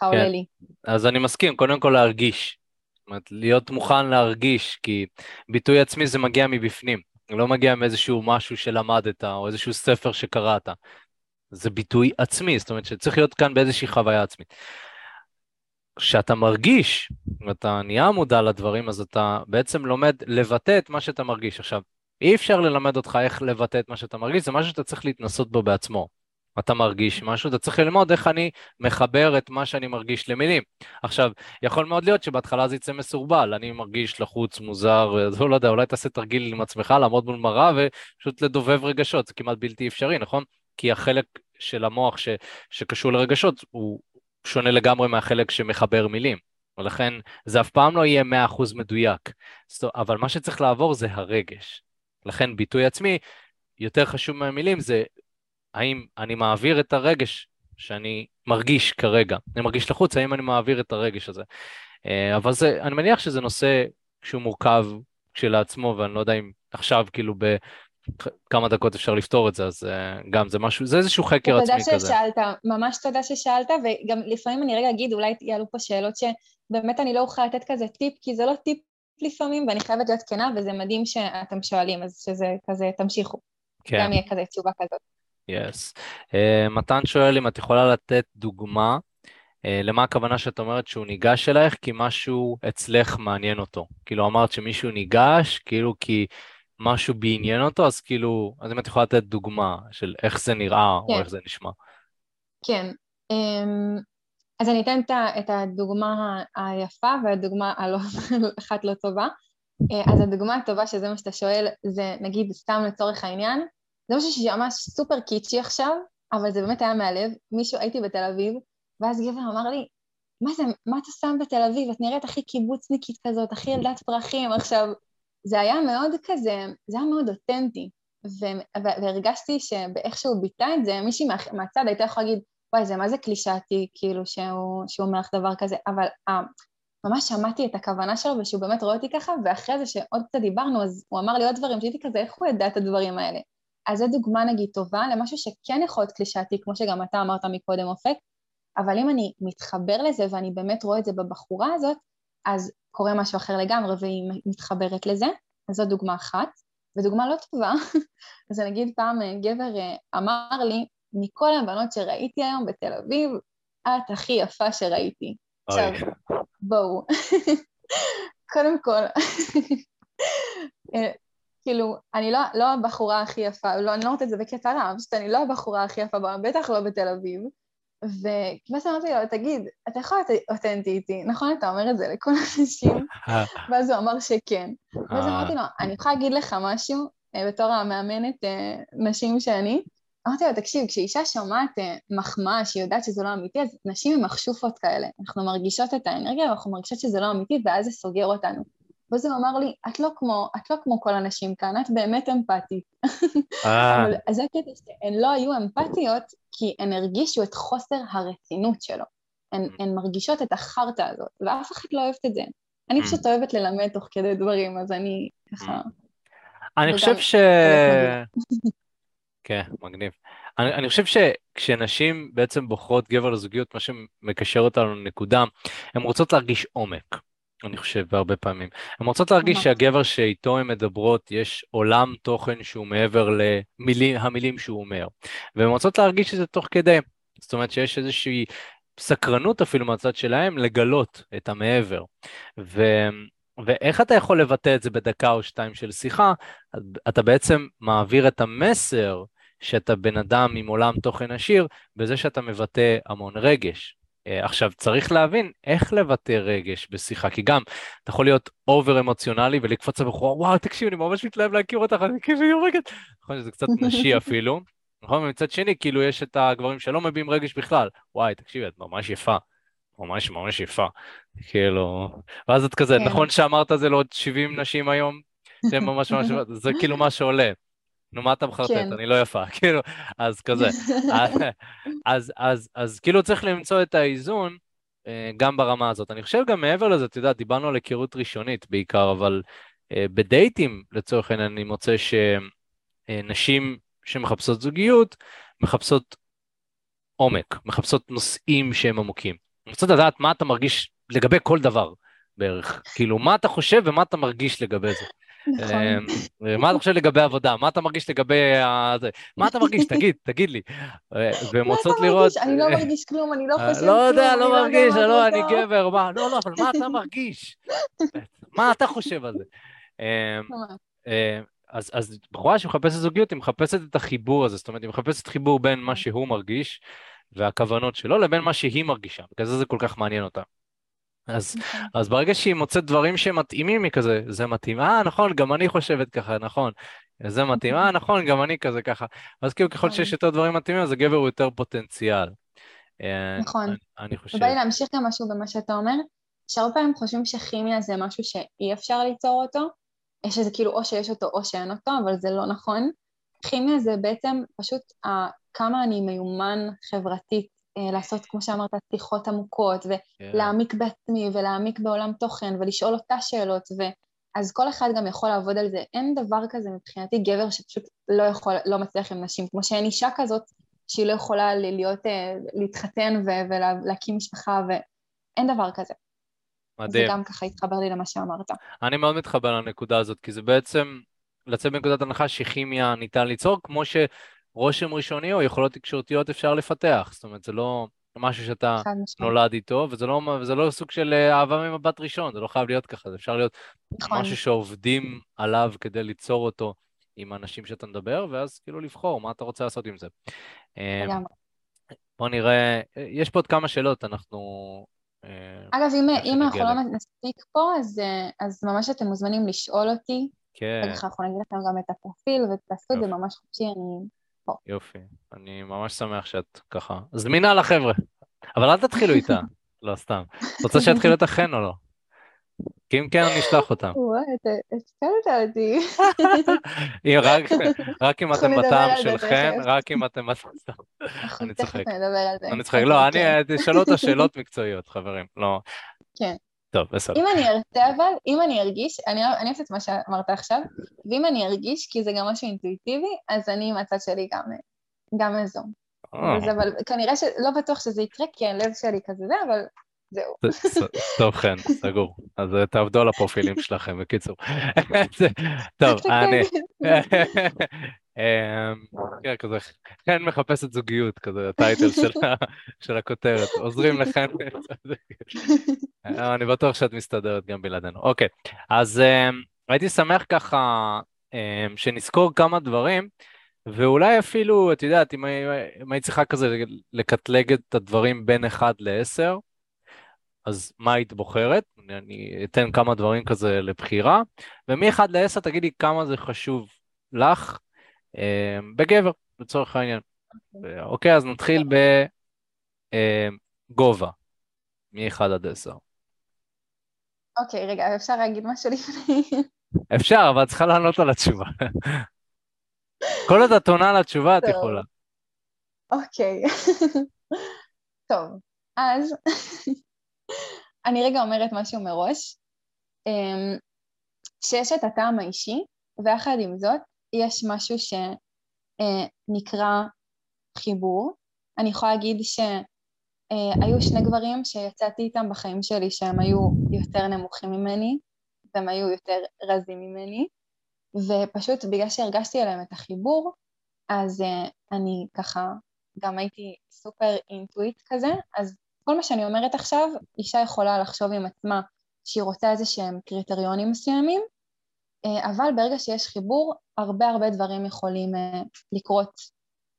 כן. עולה לי. אז אני מסכים, קודם כל להרגיש, אומרת, להיות מוכן להרגיש, כי ביטוי עצמי זה מגיע מבפנים, לא מגיע מאיזשהו משהו שלמדת או איזשהו ספר שקראת. זה ביטוי עצמי, זאת אומרת שצריך להיות כאן באיזושהי חוויה עצמית. כשאתה מרגיש, ואתה נהיה מודע לדברים, אז אתה בעצם לומד לבטא את מה שאתה מרגיש. עכשיו, אי אפשר ללמד אותך איך לבטא את מה שאתה מרגיש, זה משהו שאתה צריך להתנסות בו בעצמו. אתה מרגיש משהו, אתה צריך ללמוד איך אני מחבר את מה שאני מרגיש למילים. עכשיו, יכול מאוד להיות שבהתחלה זה יצא מסורבל, אני מרגיש לחוץ, מוזר, לא יודע, אולי תעשה תרגיל עם עצמך, לעמוד מול מראה ופשוט לדובב רגשות, זה כמעט בלתי אפשרי, נכון? כי החלק של המוח ש, שקשור לרגשות הוא שונה לגמרי מהחלק שמחבר מילים. ולכן זה אף פעם לא יהיה 100% מדויק. אבל מה שצריך לעבור זה הרגש. לכן ביטוי עצמי, יותר חשוב מהמילים זה האם אני מעביר את הרגש שאני מרגיש כרגע. אני מרגיש לחוץ, האם אני מעביר את הרגש הזה. אה, אבל זה, אני מניח שזה נושא שהוא מורכב כשלעצמו, ואני לא יודע אם עכשיו כאילו כמה דקות אפשר לפתור את זה, אז uh, גם זה משהו, זה איזשהו חקר עצמי כזה. תודה ששאלת, ממש תודה ששאלת, וגם לפעמים אני רגע אגיד, אולי יעלו פה שאלות שבאמת אני לא אוכל לתת כזה טיפ, כי זה לא טיפ לפעמים, ואני חייבת להיות כנה, וזה מדהים שאתם שואלים, אז שזה כזה, תמשיכו. כן. גם יהיה כזה תשובה כזאת. יס. Yes. Uh, מתן שואל אם את יכולה לתת דוגמה uh, למה הכוונה שאת אומרת שהוא ניגש אלייך, כי משהו אצלך מעניין אותו. כאילו אמרת שמישהו ניגש, כאילו כי... משהו בעניין אותו, אז כאילו, אז אם את יכולה לתת דוגמה של איך זה נראה כן. או איך זה נשמע. כן, אמ, אז אני אתן את הדוגמה היפה והדוגמה הלא, אחת לא טובה. אה, אז הדוגמה הטובה, שזה מה שאתה שואל, זה נגיד סתם לצורך העניין, זה משהו שממש סופר קיצ'י עכשיו, אבל זה באמת היה מהלב. מישהו, הייתי בתל אביב, ואז גבר אמר לי, מה זה, מה אתה שם בתל אביב? את נראית הכי קיבוצניקית כזאת, הכי ילדת פרחים. עכשיו, זה היה מאוד כזה, זה היה מאוד אותנטי, ו- והרגשתי שבאיך שהוא ביטא את זה, מישהי מה- מהצד הייתה יכולה להגיד, וואי, זה מה זה קלישאתי, כאילו, שהוא, שהוא אומר לך דבר כזה, אבל uh, ממש שמעתי את הכוונה שלו ושהוא באמת רואה אותי ככה, ואחרי זה שעוד קצת דיברנו, אז הוא אמר לי עוד דברים שהייתי כזה, איך הוא ידע את הדברים האלה? אז זו דוגמה נגיד טובה למשהו שכן יכול להיות קלישאתי, כמו שגם אתה אמרת מקודם, אופק, אבל אם אני מתחבר לזה ואני באמת רואה את זה בבחורה הזאת, אז קורה משהו אחר לגמרי והיא מתחברת לזה, אז זו דוגמה אחת. ודוגמה לא טובה, אז נגיד פעם אה, גבר אה, אמר לי, מכל הבנות שראיתי היום בתל אביב, את הכי יפה שראיתי. עכשיו, בואו. קודם כל, אה, כאילו, אני לא, לא הבחורה הכי יפה, לא, אני לא אומרת את זה בקטע רע, פשוט אני לא הבחורה הכי יפה, בטח לא בתל אביב, ואז אמרתי לו, תגיד, אתה יכול להיות אותנטי איתי, נכון אתה אומר את זה לכל האנשים? ואז הוא אמר שכן. ואז אמרתי לו, אני יכולה להגיד לך משהו, אה, בתור המאמנת אה, נשים שאני, אמרתי לו, תקשיב, כשאישה שומעת אה, מחמאה שהיא יודעת שזה לא אמיתי, אז נשים הן מחשופות כאלה. אנחנו מרגישות את האנרגיה, ואנחנו מרגישות שזה לא אמיתי, ואז זה סוגר אותנו. ואז הוא אמר לי, את לא כמו, את לא כמו כל הנשים כאן, את באמת אמפתית. אבל זה הקטע שהן לא היו אמפתיות, כי הן הרגישו את חוסר הרצינות שלו. הן, mm. הן מרגישות את החרטא הזאת, ואף אחד לא אוהבת את זה. אני mm. פשוט אוהבת ללמד תוך כדי דברים, אז אני ככה... Mm. אני חושב ש... כן, מגניב. אני, אני חושב שכשנשים בעצם בוחרות גבר לזוגיות, מה שמקשר אותנו לנקודה, הן רוצות להרגיש עומק. אני חושב, בהרבה פעמים. הן רוצות להרגיש שהגבר שאיתו הן מדברות, יש עולם תוכן שהוא מעבר למילים שהוא אומר. והן רוצות להרגיש את זה תוך כדי. זאת אומרת שיש איזושהי סקרנות אפילו מהצד שלהם לגלות את המעבר. ו... ואיך אתה יכול לבטא את זה בדקה או שתיים של שיחה? אתה בעצם מעביר את המסר שאתה בן אדם עם עולם תוכן עשיר, בזה שאתה מבטא המון רגש. אה, עכשיו, צריך להבין איך לבטא רגש בשיחה, כי גם אתה יכול להיות אובר אמוציונלי ולקפוץ לבחורה, וואו, תקשיב, אני ממש מתלהב להכיר אותך, אני כאילו הורגת. נכון שזה קצת נשי אפילו, נכון? ומצד שני, כאילו יש את הגברים שלא מביעים רגש בכלל. וואי, תקשיבי, את ממש יפה. ממש ממש יפה. כאילו, ואז את כזה, כן. נכון שאמרת זה לעוד 70 נשים היום? שהן ממש ממש, זה כאילו מה שעולה. נו, מה אתה מחרטט? כן. אני לא יפה, כאילו, אז כזה. אז, אז, אז, אז כאילו צריך למצוא את האיזון אה, גם ברמה הזאת. אני חושב גם מעבר לזה, אתה יודע, דיברנו על היכרות ראשונית בעיקר, אבל אה, בדייטים, לצורך העניין, אני מוצא שנשים שמחפשות זוגיות, מחפשות עומק, מחפשות נושאים שהם עמוקים. אני רוצה לדעת מה אתה מרגיש לגבי כל דבר בערך. כאילו, מה אתה חושב ומה אתה מרגיש לגבי זה. נכון. אמ, מה אתה חושב לגבי עבודה? מה אתה מרגיש לגבי ה... מה אתה מרגיש? תגיד, תגיד לי. והן רוצות לראות... אני לא מרגיש כלום, אני לא חושב כלום. לא יודע, לא מרגיש, לא, אני גבר, מה? לא, לא, אבל מה אתה מרגיש? מה אתה חושב על זה? אמ, אמ, אז, אז בחורה שמחפשת זוגיות, היא מחפשת את החיבור הזה, זאת אומרת, היא מחפשת חיבור בין מה שהוא מרגיש והכוונות שלו לבין מה שהיא מרגישה, בגלל זה זה כל כך מעניין אותה. אז, נכון. אז ברגע שהיא מוצאת דברים שמתאימים היא כזה, זה מתאים, אה נכון, גם אני חושבת ככה, נכון, זה מתאים, אה נכון, גם אני כזה ככה. אז כאילו ככל שיש נכון. יותר דברים מתאימים, אז הגבר הוא יותר פוטנציאל. אה, נכון. אני, אני חושב... ובא לי להמשיך גם משהו במה שאתה אומר, שהרבה פעמים חושבים שכימיה זה משהו שאי אפשר ליצור אותו, שזה כאילו או שיש אותו או שאין אותו, אבל זה לא נכון. כימיה זה בעצם פשוט כמה אני מיומן חברתית לעשות, כמו שאמרת, שיחות עמוקות, כן. ולהעמיק yeah. בעצמי, ולהעמיק בעולם תוכן, ולשאול אותה שאלות, ו... אז כל אחד גם יכול לעבוד על זה. אין דבר כזה מבחינתי גבר שפשוט לא יכול, לא מצליח עם נשים, כמו שאין אישה כזאת שהיא לא יכולה להיות, אה, להתחתן ו- ולהקים משפחה, ואין דבר כזה. מדהים. זה גם ככה התחבר לי למה שאמרת. אני מאוד מתחבר לנקודה הזאת, כי זה בעצם לצאת מנקודת הנחה שכימיה ניתן ליצור, כמו שרושם ראשוני או יכולות תקשורתיות אפשר לפתח. זאת אומרת, זה לא משהו שאתה נולד איתו, וזה לא, וזה לא סוג של אה, אהבה ממבט ראשון, זה לא חייב להיות ככה, זה אפשר להיות נכון. משהו שעובדים עליו כדי ליצור אותו עם האנשים שאתה מדבר, ואז כאילו לבחור מה אתה רוצה לעשות עם זה. אה, בוא נראה, אה, יש פה עוד כמה שאלות, אנחנו אגב, אם, אם אנחנו לא נספיק פה, אז, אז ממש אתם מוזמנים לשאול אותי. כן. אנחנו נגיד לכם גם את הפרופיל, ותעשו את זה ממש חופשי, אני פה. יופי. אני ממש שמח שאת ככה זמינה לחבר'ה. אבל אל תתחילו איתה, לא סתם. רוצה שיתחילו את החן או לא? כי אם כן, אני אשלח אותם. וואי, אתה הפתעת אותי. רק אם אתם בטעם של חן, רק אם אתם... אני צוחק. אני צוחק. לא, אני... תשאלו את השאלות מקצועיות, חברים. לא. כן. טוב, בסדר. אם אני ארצה אבל, אם אני ארגיש, אני אעשה את מה שאמרת עכשיו, ואם אני ארגיש, כי זה גם משהו אינטואיטיבי, אז אני מהצד שלי גם אזום. אה. אבל כנראה שלא בטוח שזה יקרה, כי הלב שלי כזה זה, אבל זהו. טוב, חן, סגור. אז אה, תעבדו על הפרופילים שלכם, בקיצור. טוב, אני... אמ, כן, כזה, חן מחפשת זוגיות, כזה הטייטל של הכותרת. עוזרים לחן. אני בטוח שאת מסתדרת גם בלעדינו. אוקיי, אז אמ, הייתי שמח ככה אמ, שנזכור כמה דברים. ואולי אפילו, את יודעת, אם היית צריכה כזה לקטלג את הדברים בין 1 ל-10, אז מה היית בוחרת? אני אתן כמה דברים כזה לבחירה, ומ-1 ל-10 תגידי כמה זה חשוב לך אה, בגבר, לצורך העניין. אוקיי, אוקיי אז נתחיל בגובה, אה, מ-1 עד 10. אוקיי, רגע, אפשר להגיד משהו לפני? אפשר, אבל את צריכה לענות על התשובה. כל עוד את עונה על התשובה, את יכולה. אוקיי. טוב, אז אני רגע אומרת משהו מראש, אמ, שיש את הטעם האישי, ויחד עם זאת, יש משהו שנקרא אה, חיבור. אני יכולה להגיד שהיו אה, שני גברים שיצאתי איתם בחיים שלי שהם היו יותר נמוכים ממני, והם היו יותר רזים ממני, ופשוט בגלל שהרגשתי עליהם את החיבור, אז uh, אני ככה גם הייתי סופר אינטואיט כזה, אז כל מה שאני אומרת עכשיו, אישה יכולה לחשוב עם עצמה שהיא רוצה איזה שהם קריטריונים מסוימים, אה, אבל ברגע שיש חיבור, הרבה הרבה דברים יכולים אה, לקרות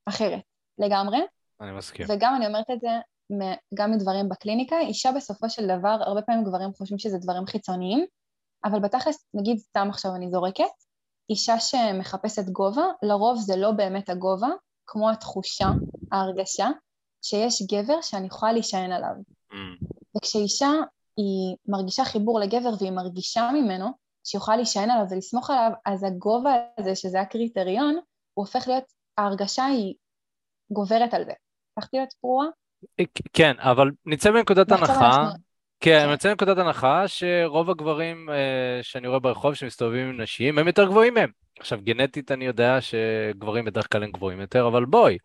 אחרת לגמרי. אני מסכים. וגם אני אומרת את זה גם מדברים בקליניקה, אישה בסופו של דבר, הרבה פעמים גברים חושבים שזה דברים חיצוניים, אבל בתכלס, נגיד סתם עכשיו אני זורקת, אישה שמחפשת גובה, לרוב זה לא באמת הגובה, כמו התחושה, ההרגשה, שיש גבר שאני יכולה להישען עליו. Mm. וכשאישה היא מרגישה חיבור לגבר והיא מרגישה ממנו, יכולה להישען עליו ולסמוך עליו, אז הגובה הזה, שזה הקריטריון, הוא הופך להיות, ההרגשה היא גוברת על זה. הפכתי להיות פרועה? אה, כן, אבל נצא מנקודת הנחה, כן, אני יוצא מנקודת הנחה שרוב הגברים אה, שאני רואה ברחוב שמסתובבים עם נשים, הם יותר גבוהים מהם. עכשיו, גנטית אני יודע שגברים בדרך כלל הם גבוהים יותר, אבל בואי,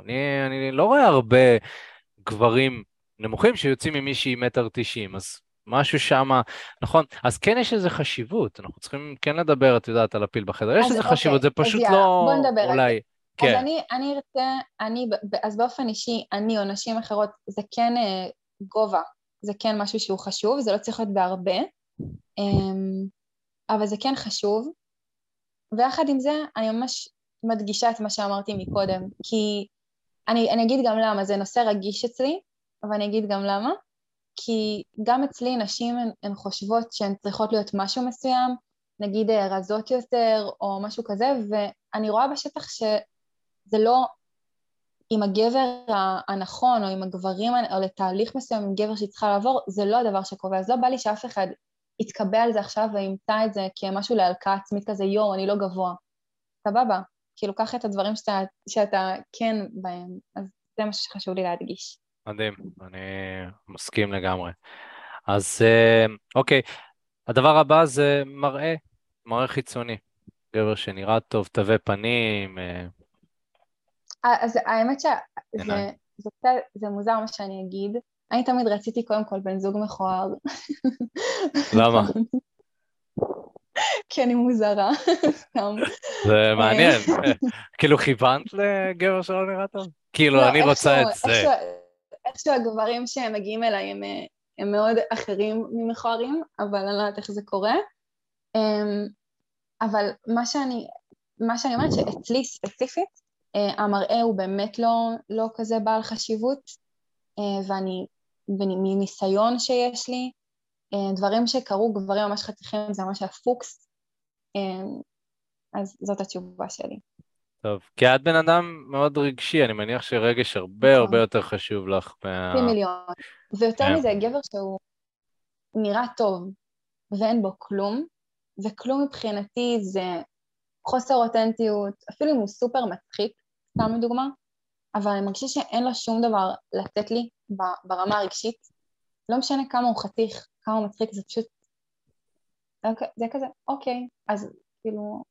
אני, אני לא רואה הרבה גברים נמוכים שיוצאים ממישהי מטר תשעים, אז משהו שם, נכון, אז כן יש איזה חשיבות, אנחנו צריכים כן לדבר, את יודעת, על הפיל בחדר, יש איזה אוקיי, חשיבות, זה פשוט לא, בוא נדבר אולי, כן. אז אני, אני ארצה, אני, אז באופן אישי, אני או נשים אחרות, זה כן אה, גובה, זה כן משהו שהוא חשוב, זה לא צריך להיות בהרבה, אה, אבל זה כן חשוב, ויחד עם זה, אני ממש מדגישה את מה שאמרתי מקודם, כי אני, אני אגיד גם למה, זה נושא רגיש אצלי, אבל אני אגיד גם למה, כי גם אצלי נשים הן, הן חושבות שהן צריכות להיות משהו מסוים, נגיד אה, רזות יותר או משהו כזה, ואני רואה בשטח שזה לא עם הגבר הנכון או עם הגברים או לתהליך מסוים עם גבר שהיא צריכה לעבור, זה לא הדבר שקובע. אז לא בא לי שאף אחד יתקבע על זה עכשיו וימצא את זה כמשהו להלקאה עצמית כזה, יואו, אני לא גבוה. סבבה, כאילו קח את הדברים שאתה, שאתה כן בהם, אז זה מה שחשוב לי להדגיש. מדהים, אני מסכים לגמרי. אז אה, אוקיי, הדבר הבא זה מראה, מראה חיצוני. גבר שנראה טוב, תווי פנים. אה. אה, אז האמת שזה זה, זה, זה מוזר מה שאני אגיד. אני תמיד רציתי קודם כל בן זוג מכוער. למה? כי אני מוזרה, סתם. זה מעניין. כאילו כיוונת לגבר שלא נראה טוב? כאילו, לא, אני רוצה את זה. איכשהו הגברים שמגיעים אליי הם, אה, הם מאוד אחרים ממכוערים, אבל אני לא יודעת איך זה קורה. אמ, אבל מה שאני, מה שאני אומרת שאצלי ספציפית, אה, המראה הוא באמת לא, לא כזה בעל חשיבות, אה, ואני, מניסיון שיש לי, דברים שקרו גברים ממש חתיכים זה ממש הפוקס, אז זאת התשובה שלי. טוב, כי את בן אדם מאוד רגשי, אני מניח שרגש הרבה נכון. הרבה יותר חשוב לך מה... פי מיליון. ויותר כן. מזה, גבר שהוא נראה טוב ואין בו כלום, וכלום מבחינתי זה חוסר אותנטיות, אפילו אם הוא סופר מצחיק, סתם לדוגמה, אבל אני מרגישה שאין לו שום דבר לתת לי ברמה הרגשית. לא משנה כמה הוא חתיך, כמה הוא מצחיק, זה פשוט... זה כזה, אוקיי, אז כאילו,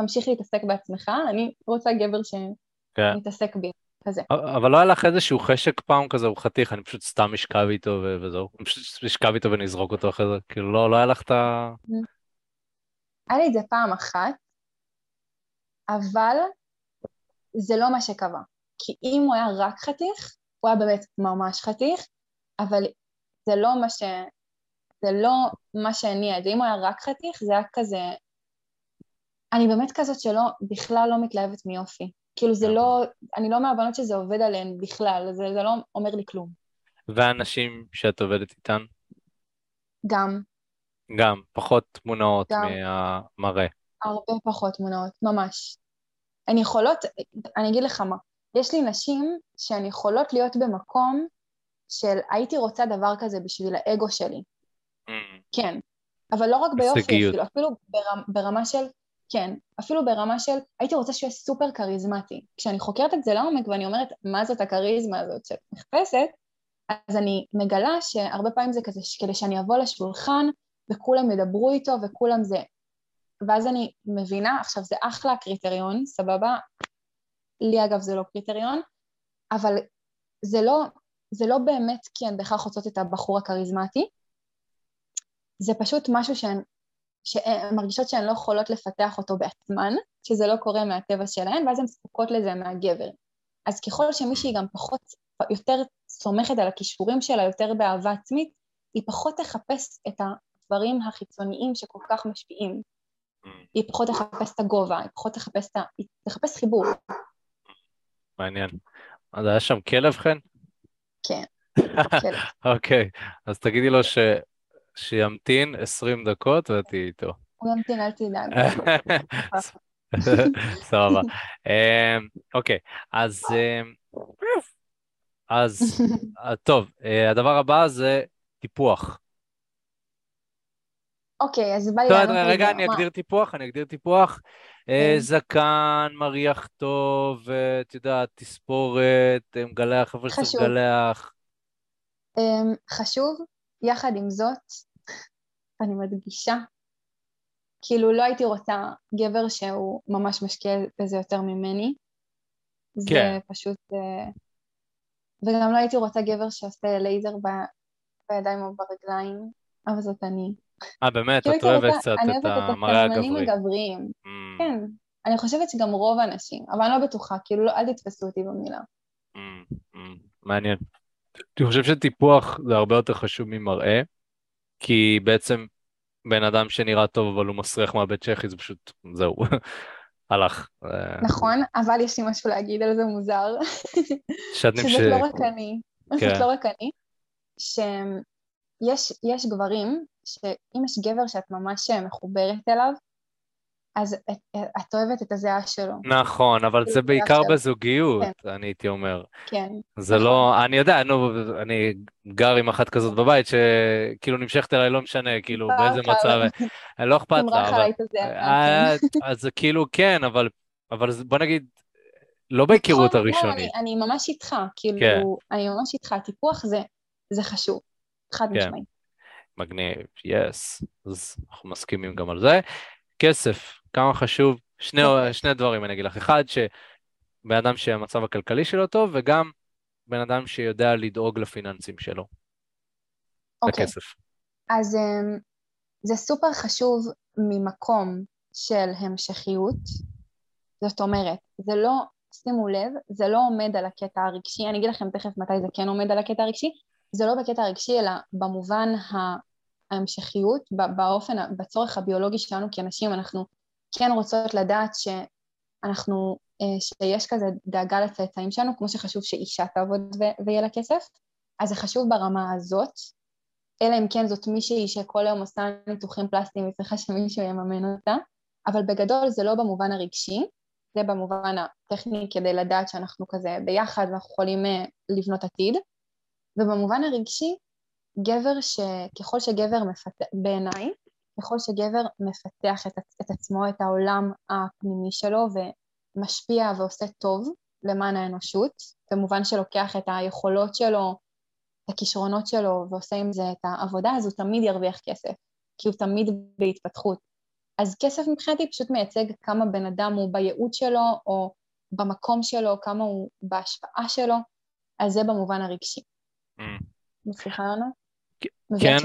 תמשיך להתעסק בעצמך, אני רוצה גבר שמתעסק כן. בי, כזה. אבל לא היה לך איזשהו חשק פעם כזה, הוא חתיך, אני פשוט סתם אשכב איתו וזהו, אני פשוט אשכב איתו ונזרוק אותו אחרי זה, כאילו לא, לא היה לך את ה... היה לי את זה פעם אחת, אבל זה לא מה שקבע. כי אם הוא היה רק חתיך, הוא היה באמת ממש חתיך, אבל זה לא מה ש... זה לא מה את זה. אם הוא היה רק חתיך, זה היה כזה אני באמת כזאת שלא, בכלל לא מתלהבת מיופי. כאילו זה לא, אני לא מהבנות שזה עובד עליהן בכלל, זה, זה לא אומר לי כלום. והנשים שאת עובדת איתן? גם. גם, פחות תמונות גם. מהמראה. הרבה פחות תמונות, ממש. הן יכולות, אני אגיד לך מה, יש לי נשים שהן יכולות להיות במקום של הייתי רוצה דבר כזה בשביל האגו שלי. Mm. כן, אבל לא רק ביופי, אפילו, אפילו ברמה, ברמה של כן, אפילו ברמה של הייתי רוצה שהוא יהיה סופר כריזמטי. כשאני חוקרת את זה לעומק ואני אומרת מה זאת הכריזמה הזאת שאת מחפשת, אז אני מגלה שהרבה פעמים זה כזה כדי שאני אבוא לשולחן וכולם ידברו איתו וכולם זה... ואז אני מבינה, עכשיו זה אחלה קריטריון, סבבה? לי אגב זה לא קריטריון, אבל זה לא, זה לא באמת כי הן בהכרח רוצות את הבחור הכריזמטי, זה פשוט משהו שהן שהן מרגישות שהן לא יכולות לפתח אותו בעצמן, שזה לא קורה מהטבע שלהן, ואז הן זקוקות לזה מהגבר. אז ככל שמישהי גם פחות, יותר סומכת על הכישורים שלה, יותר באהבה עצמית, היא פחות תחפש את הדברים החיצוניים שכל כך משפיעים. היא פחות תחפש את הגובה, היא פחות תחפש את ה... היא תחפש חיבור. מעניין. אז היה שם כלב חן? כן. אוקיי, אז תגידי לו ש... שימתין 20 דקות ותהיי איתו. הוא ימתין, אל תדאג. סבבה. אמ, אוקיי, אז... אמ, אז טוב, אה, הדבר הבא זה טיפוח. אוקיי, אז בא לי לענות. רגע, אני אגדיר טיפוח, אני אגדיר טיפוח. אה, כן. זקן, מריח טוב, את יודעת, תספורת, מגלח, איפה שאתה מגלח. אמ, חשוב, יחד עם זאת, אני מדגישה, כאילו לא הייתי רוצה גבר שהוא ממש משקיע בזה יותר ממני. כן. זה פשוט... אה, וגם לא הייתי רוצה גבר שעושה לייזר ב... בידיים או ברגליים, אבל זאת אני. אה, באמת? את אוהבת קצת את המראה הגברי. אני אוהבת את הגבריים. Mm. כן. אני חושבת שגם רוב האנשים, אבל אני לא בטוחה, כאילו לא, אל תתפסו אותי במילה. Mm, mm, מעניין. אני חושב שטיפוח זה הרבה יותר חשוב ממראה, כי בעצם בן אדם שנראה טוב אבל הוא מסריח מהבית צ'כי זה פשוט, זהו, הלך. נכון, אבל יש לי משהו להגיד על זה מוזר. שזאת ש... לא רק אני, כן. זאת לא רק אני, שיש גברים שאם יש גבר שאת ממש מחוברת אליו, אז את, את אוהבת את הזיעה שלו. נכון, אבל זה בעיקר שלו. בזוגיות, כן. אני הייתי אומר. כן. זה נכון. לא, אני יודע, נו, אני גר עם אחת כזאת בבית, שכאילו נמשכת אליי, לא משנה, כאילו, באיזה מצב, לא אכפת לה, אבל... אה, כן. אז זה כאילו, כן, אבל, אבל בוא נגיד, לא בהיכרות נכון, לא, הראשונית. אני, אני ממש איתך, כאילו, כן. אני ממש איתך, טיפוח זה, זה חשוב, חד כן. משמעית. מגניב, יס, אז אנחנו מסכימים גם על זה. כסף, כמה חשוב, שני, שני דברים אני אגיד לך, אחד שבן אדם שהמצב הכלכלי שלו טוב, וגם בן אדם שיודע לדאוג לפיננסים שלו, אוקיי. לכסף. אז um, זה סופר חשוב ממקום של המשכיות, זאת אומרת, זה לא, שימו לב, זה לא עומד על הקטע הרגשי, אני אגיד לכם תכף מתי זה כן עומד על הקטע הרגשי, זה לא בקטע הרגשי אלא במובן ההמשכיות, באופן, בצורך הביולוגי שלנו כאנשים, אנחנו כן רוצות לדעת שאנחנו, אה, שיש כזה דאגה לצאצאים שלנו, כמו שחשוב שאישה תעבוד ויהיה לה כסף, אז זה חשוב ברמה הזאת, אלא אם כן זאת מישהי שכל היום עושה ניתוחים פלסטיים וצריכה שמישהו יממן אותה, אבל בגדול זה לא במובן הרגשי, זה במובן הטכני כדי לדעת שאנחנו כזה ביחד ואנחנו יכולים אה, לבנות עתיד, ובמובן הרגשי, גבר שככל שגבר מפתח, בעיניי, ככל שגבר מפתח את, את עצמו, את העולם הפנימי שלו ומשפיע ועושה טוב למען האנושות, במובן שלוקח את היכולות שלו, את הכישרונות שלו ועושה עם זה את העבודה, אז הוא תמיד ירוויח כסף, כי הוא תמיד בהתפתחות. אז כסף מבחינתי פשוט מייצג כמה בן אדם הוא בייעוד שלו או במקום שלו, כמה הוא בהשפעה שלו, אז זה במובן הרגשי. Mm. מצליחה לענות? כן,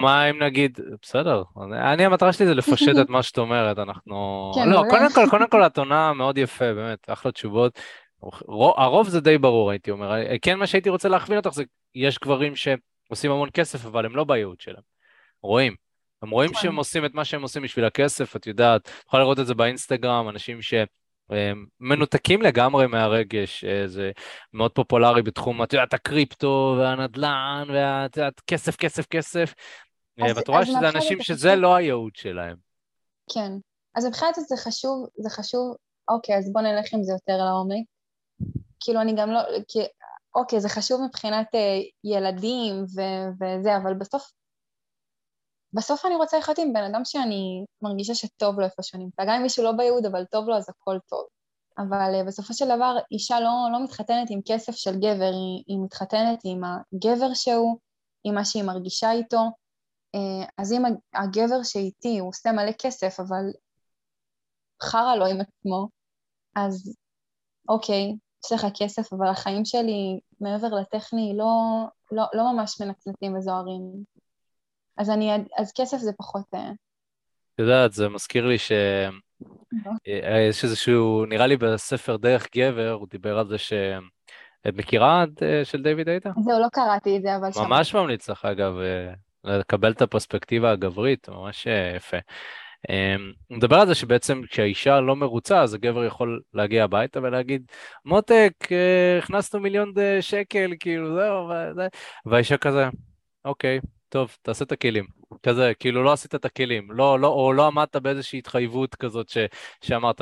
מה אם נגיד, בסדר, אני המטרה שלי זה לפשט את מה שאת אומרת, אנחנו, כן, לא, קודם כל, קודם כל את עונה מאוד יפה, באמת, אחלה תשובות, הרוב זה די ברור הייתי אומר, כן מה שהייתי רוצה להכווין אותך זה, יש גברים שעושים המון כסף אבל הם לא בייעוד שלהם, רואים, הם רואים נכון. שהם עושים את מה שהם עושים בשביל הכסף, את יודעת, יכולה לראות את זה באינסטגרם, אנשים ש... מנותקים לגמרי מהרגש, אה, זה מאוד פופולרי בתחום, את יודעת, הקריפטו והנדל"ן, ואת יודעת, כסף, כסף, כסף, אה, ואת רואה שזה אנשים שזה. לא הייעוד שלהם. כן, אז מבחינת זה חשוב, זה חשוב, אוקיי, אז בוא נלך עם זה יותר לעומק. כאילו, אני גם לא, כי, אוקיי, זה חשוב מבחינת אה, ילדים ו- וזה, אבל בסוף בסוף אני רוצה לחיות עם בן אדם שאני מרגישה שטוב לו איפה שהוא נמצא. גם אם מישהו לא בייעוד, אבל טוב לו, אז הכל טוב. אבל uh, בסופו של דבר, אישה לא, לא מתחתנת עם כסף של גבר, היא, היא מתחתנת עם הגבר שהוא, עם מה שהיא מרגישה איתו. Uh, אז אם הגבר שאיתי, הוא עושה מלא כסף, אבל חרא לו עם עצמו, אז אוקיי, יש לך כסף, אבל החיים שלי, מעבר לטכני, לא, לא, לא ממש מנצנצים וזוהרים. אז, אני, אז כסף זה פחות... אה, את יודעת, זה מזכיר לי שיש אה, איזשהו, נראה לי בספר דרך גבר, הוא דיבר על זה ש... את מכירה אה, של דיוויד הייתה? זהו, לא קראתי את זה, אבל ממש ממליץ לך, אגב, לקבל את הפרספקטיבה הגברית, ממש יפה. אמ, הוא מדבר על זה שבעצם כשהאישה לא מרוצה, אז הגבר יכול להגיע הביתה ולהגיד, מותק, הכנסנו מיליון שקל, כאילו, זהו, והאישה כזה, אוקיי, טוב, תעשה את הכלים. כזה, כאילו לא עשית את הכלים, לא, לא, או לא עמדת באיזושהי התחייבות כזאת ש, שאמרת,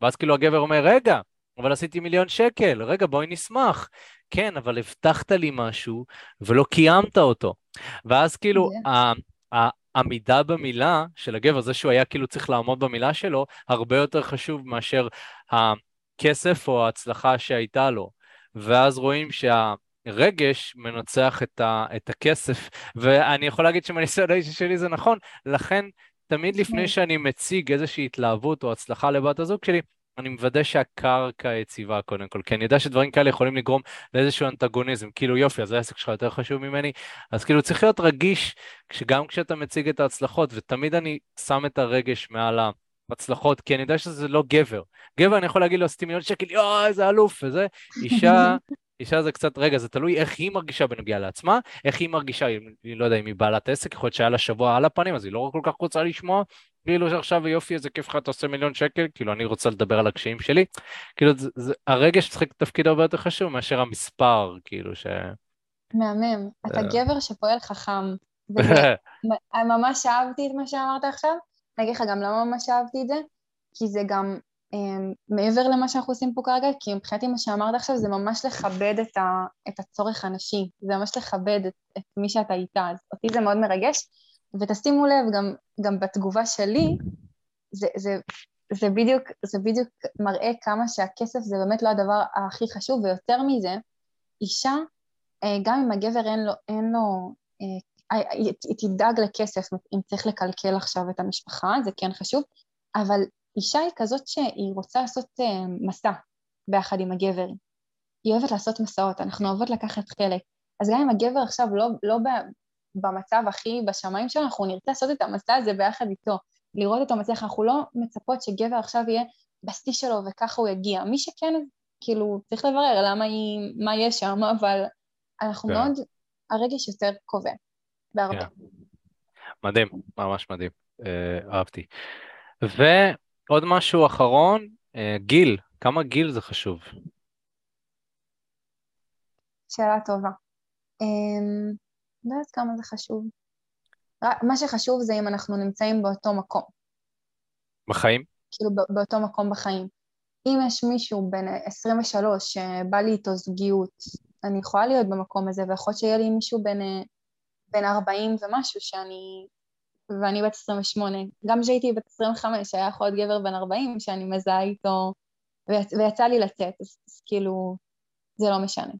ואז כאילו הגבר אומר, רגע, אבל עשיתי מיליון שקל, רגע, בואי נשמח. כן, אבל הבטחת לי משהו ולא קיימת אותו. ואז כאילו, yeah. העמידה במילה של הגבר, זה שהוא היה כאילו צריך לעמוד במילה שלו, הרבה יותר חשוב מאשר הכסף או ההצלחה שהייתה לו. ואז רואים שהרגש מנצח את, ה, את הכסף, ואני יכול להגיד שמניסיון האישי שלי זה נכון, לכן תמיד לפני כן. שאני מציג איזושהי התלהבות או הצלחה לבת הזוג שלי, אני מוודא שהקרקע יציבה קודם כל, כי אני יודע שדברים כאלה יכולים לגרום לאיזשהו אנטגוניזם, כאילו יופי, אז העסק שלך יותר חשוב ממני, אז כאילו צריך להיות רגיש גם כשאתה מציג את ההצלחות, ותמיד אני שם את הרגש מעל ההצלחות, כי אני יודע שזה לא גבר. גבר אני יכול להגיד לו, עשיתי מיליון שקל, יואו, איזה אלוף, וזה, אישה... אישה זה קצת, רגע, זה תלוי איך היא מרגישה בנגיעה לעצמה, איך היא מרגישה, היא לא יודע אם היא בעלת עסק, יכול להיות שהיה לה שבוע על הפנים, אז היא לא כל כך רוצה לשמוע, כאילו שעכשיו יופי, איזה כיף לך, אתה עושה מיליון שקל, כאילו אני רוצה לדבר על הקשיים שלי. כאילו זה, זה, הרגש משחק תפקיד הרבה יותר חשוב מאשר המספר, כאילו ש... מהמם. אתה אה. גבר שפועל חכם. ממש אהבתי את מה שאמרת עכשיו. אני אגיד לך גם למה ממש אהבתי את זה, כי זה גם מעבר למה שאנחנו עושים פה כרגע, כי מבחינתי מה שאמרת עכשיו זה ממש לכבד את, ה, את הצורך הנשי, זה ממש לכבד את, את מי שאתה איתה, אז אותי זה מאוד מרגש, ותשימו לב, גם, גם בתגובה שלי, זה, זה, זה, בדיוק, זה בדיוק מראה כמה שהכסף זה באמת לא הדבר הכי חשוב, ויותר מזה, אישה, אה, גם אם הגבר אין לו, אין לו אה, אה, היא תדאג לכסף אם צריך לקלקל עכשיו את המשפחה, זה כן חשוב, אבל אישה היא כזאת שהיא רוצה לעשות מסע ביחד עם הגבר. היא אוהבת לעשות מסעות, אנחנו אוהבות לקחת חלק. אז גם אם הגבר עכשיו לא, לא במצב הכי בשמיים שלנו, אנחנו נרצה לעשות את המסע הזה ביחד איתו, לראות אותו מצליח, אנחנו לא מצפות שגבר עכשיו יהיה בשיא שלו וככה הוא יגיע. מי שכן, כאילו, צריך לברר למה היא, מה יש שם, אבל אנחנו כן. מאוד, הרגש יותר קובע, בהרבה. כן. מדהים, ממש מדהים, אה, אהבתי. ועוד משהו אחרון, אה, גיל, כמה גיל זה חשוב? שאלה טובה. אמ, לא יודעת כמה זה חשוב. מה שחשוב זה אם אנחנו נמצאים באותו מקום. בחיים? כאילו באותו מקום בחיים. אם יש מישהו בן 23 שבא לי איתו זוגיות, אני יכולה להיות במקום הזה, ויכול להיות שיהיה לי מישהו בן, בן 40 ומשהו שאני... ואני בת 28. גם כשהייתי בת 25 היה יכול להיות גבר בן 40 שאני מזהה איתו, ויצ... ויצא לי לצאת, אז, אז כאילו זה לא משנה,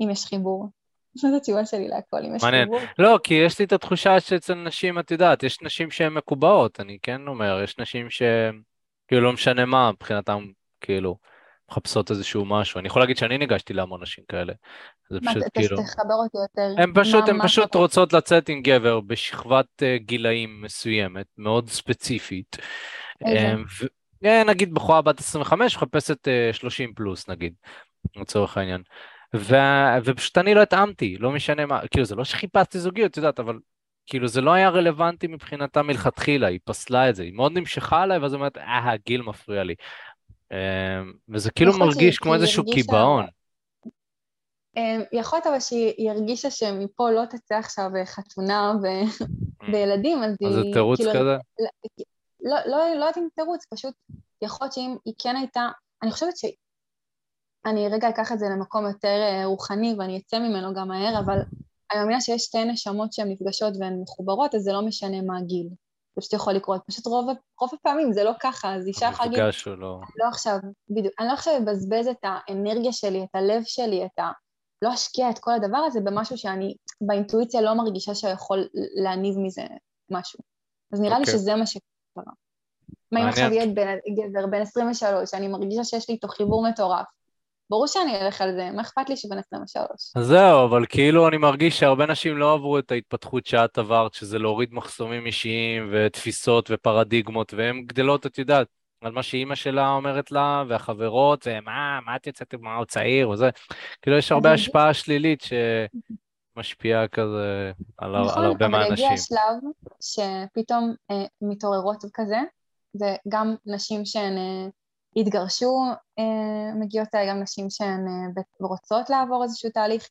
אם יש חיבור. זאת התשובה שלי להכל, אם יש מעניין. לא, כי יש לי את התחושה שאצל נשים, את יודעת, יש נשים שהן מקובעות, אני כן אומר, יש נשים שכאילו לא משנה מה, מבחינתן, כאילו, מחפשות איזשהו משהו. אני יכול להגיד שאני ניגשתי להמון נשים כאלה. זה מה, פשוט כאילו... תחבר אותי יותר. הן פשוט, הן פשוט רוצות לצאת עם גבר בשכבת uh, גילאים מסוימת, מאוד ספציפית. ו... אה, נגיד בחורה בת 25 מחפשת uh, 30 פלוס נגיד, לצורך העניין. ו... ופשוט אני לא התאמתי, לא משנה מה, כאילו זה לא שחיפשתי זוגיות, את יודעת, אבל כאילו זה לא היה רלוונטי מבחינתה מלכתחילה, היא פסלה את זה, היא מאוד נמשכה עליי, ואז היא אומרת, אה, הגיל מפריע לי. אמ, וזה כאילו מרגיש כמו איזשהו קיבעון. אמ, יכול להיות אבל שהיא הרגישה שמפה לא תצא עכשיו חתונה וילדים, אז היא... אז זה תירוץ כאילו, כזה? לא, לא, לא יודעת אם תירוץ, פשוט יכול להיות שאם היא כן הייתה, אני חושבת אני רגע אקח את זה למקום יותר אה, רוחני ואני אצא ממנו גם מהר, אבל אני מאמינה שיש שתי נשמות שהן נפגשות והן מחוברות, אז זה לא משנה מה הגיל. זה פשוט יכול לקרות. פשוט רוב, רוב הפעמים זה לא ככה, אז אישה יכולה להגיד, לא... לא עכשיו, בדיוק, אני לא עכשיו אבזבז את האנרגיה שלי, את הלב שלי, את ה... לא אשקיע את כל הדבר הזה במשהו שאני באינטואיציה לא מרגישה שיכול להניב מזה משהו. אז נראה okay. לי אוקיי. שזה מה שקרה. מה אם עכשיו יהיה גבר בן 23, אני מרגישה שיש לי איתו חיבור מטורף, ברור שאני אלך על זה, מה אכפת לי שבן 23? אז זהו, אבל כאילו אני מרגיש שהרבה נשים לא עברו את ההתפתחות שאת עברת, שזה להוריד מחסומים אישיים ותפיסות ופרדיגמות, והן גדלות, את יודעת, על מה שאימא שלה אומרת לה, והחברות, ומה, מה את יוצאת, מה הוא צעיר, וזה. כאילו יש הרבה השפעה שלילית ש... משפיעה כזה על, נכון, על הרבה מהאנשים. נכון, אבל יגיע שלב שפתאום אה, מתעוררות כזה, וגם נשים שהן אה, התגרשו אה, מגיעות אליי, גם נשים שהן אה, רוצות לעבור איזשהו תהליך,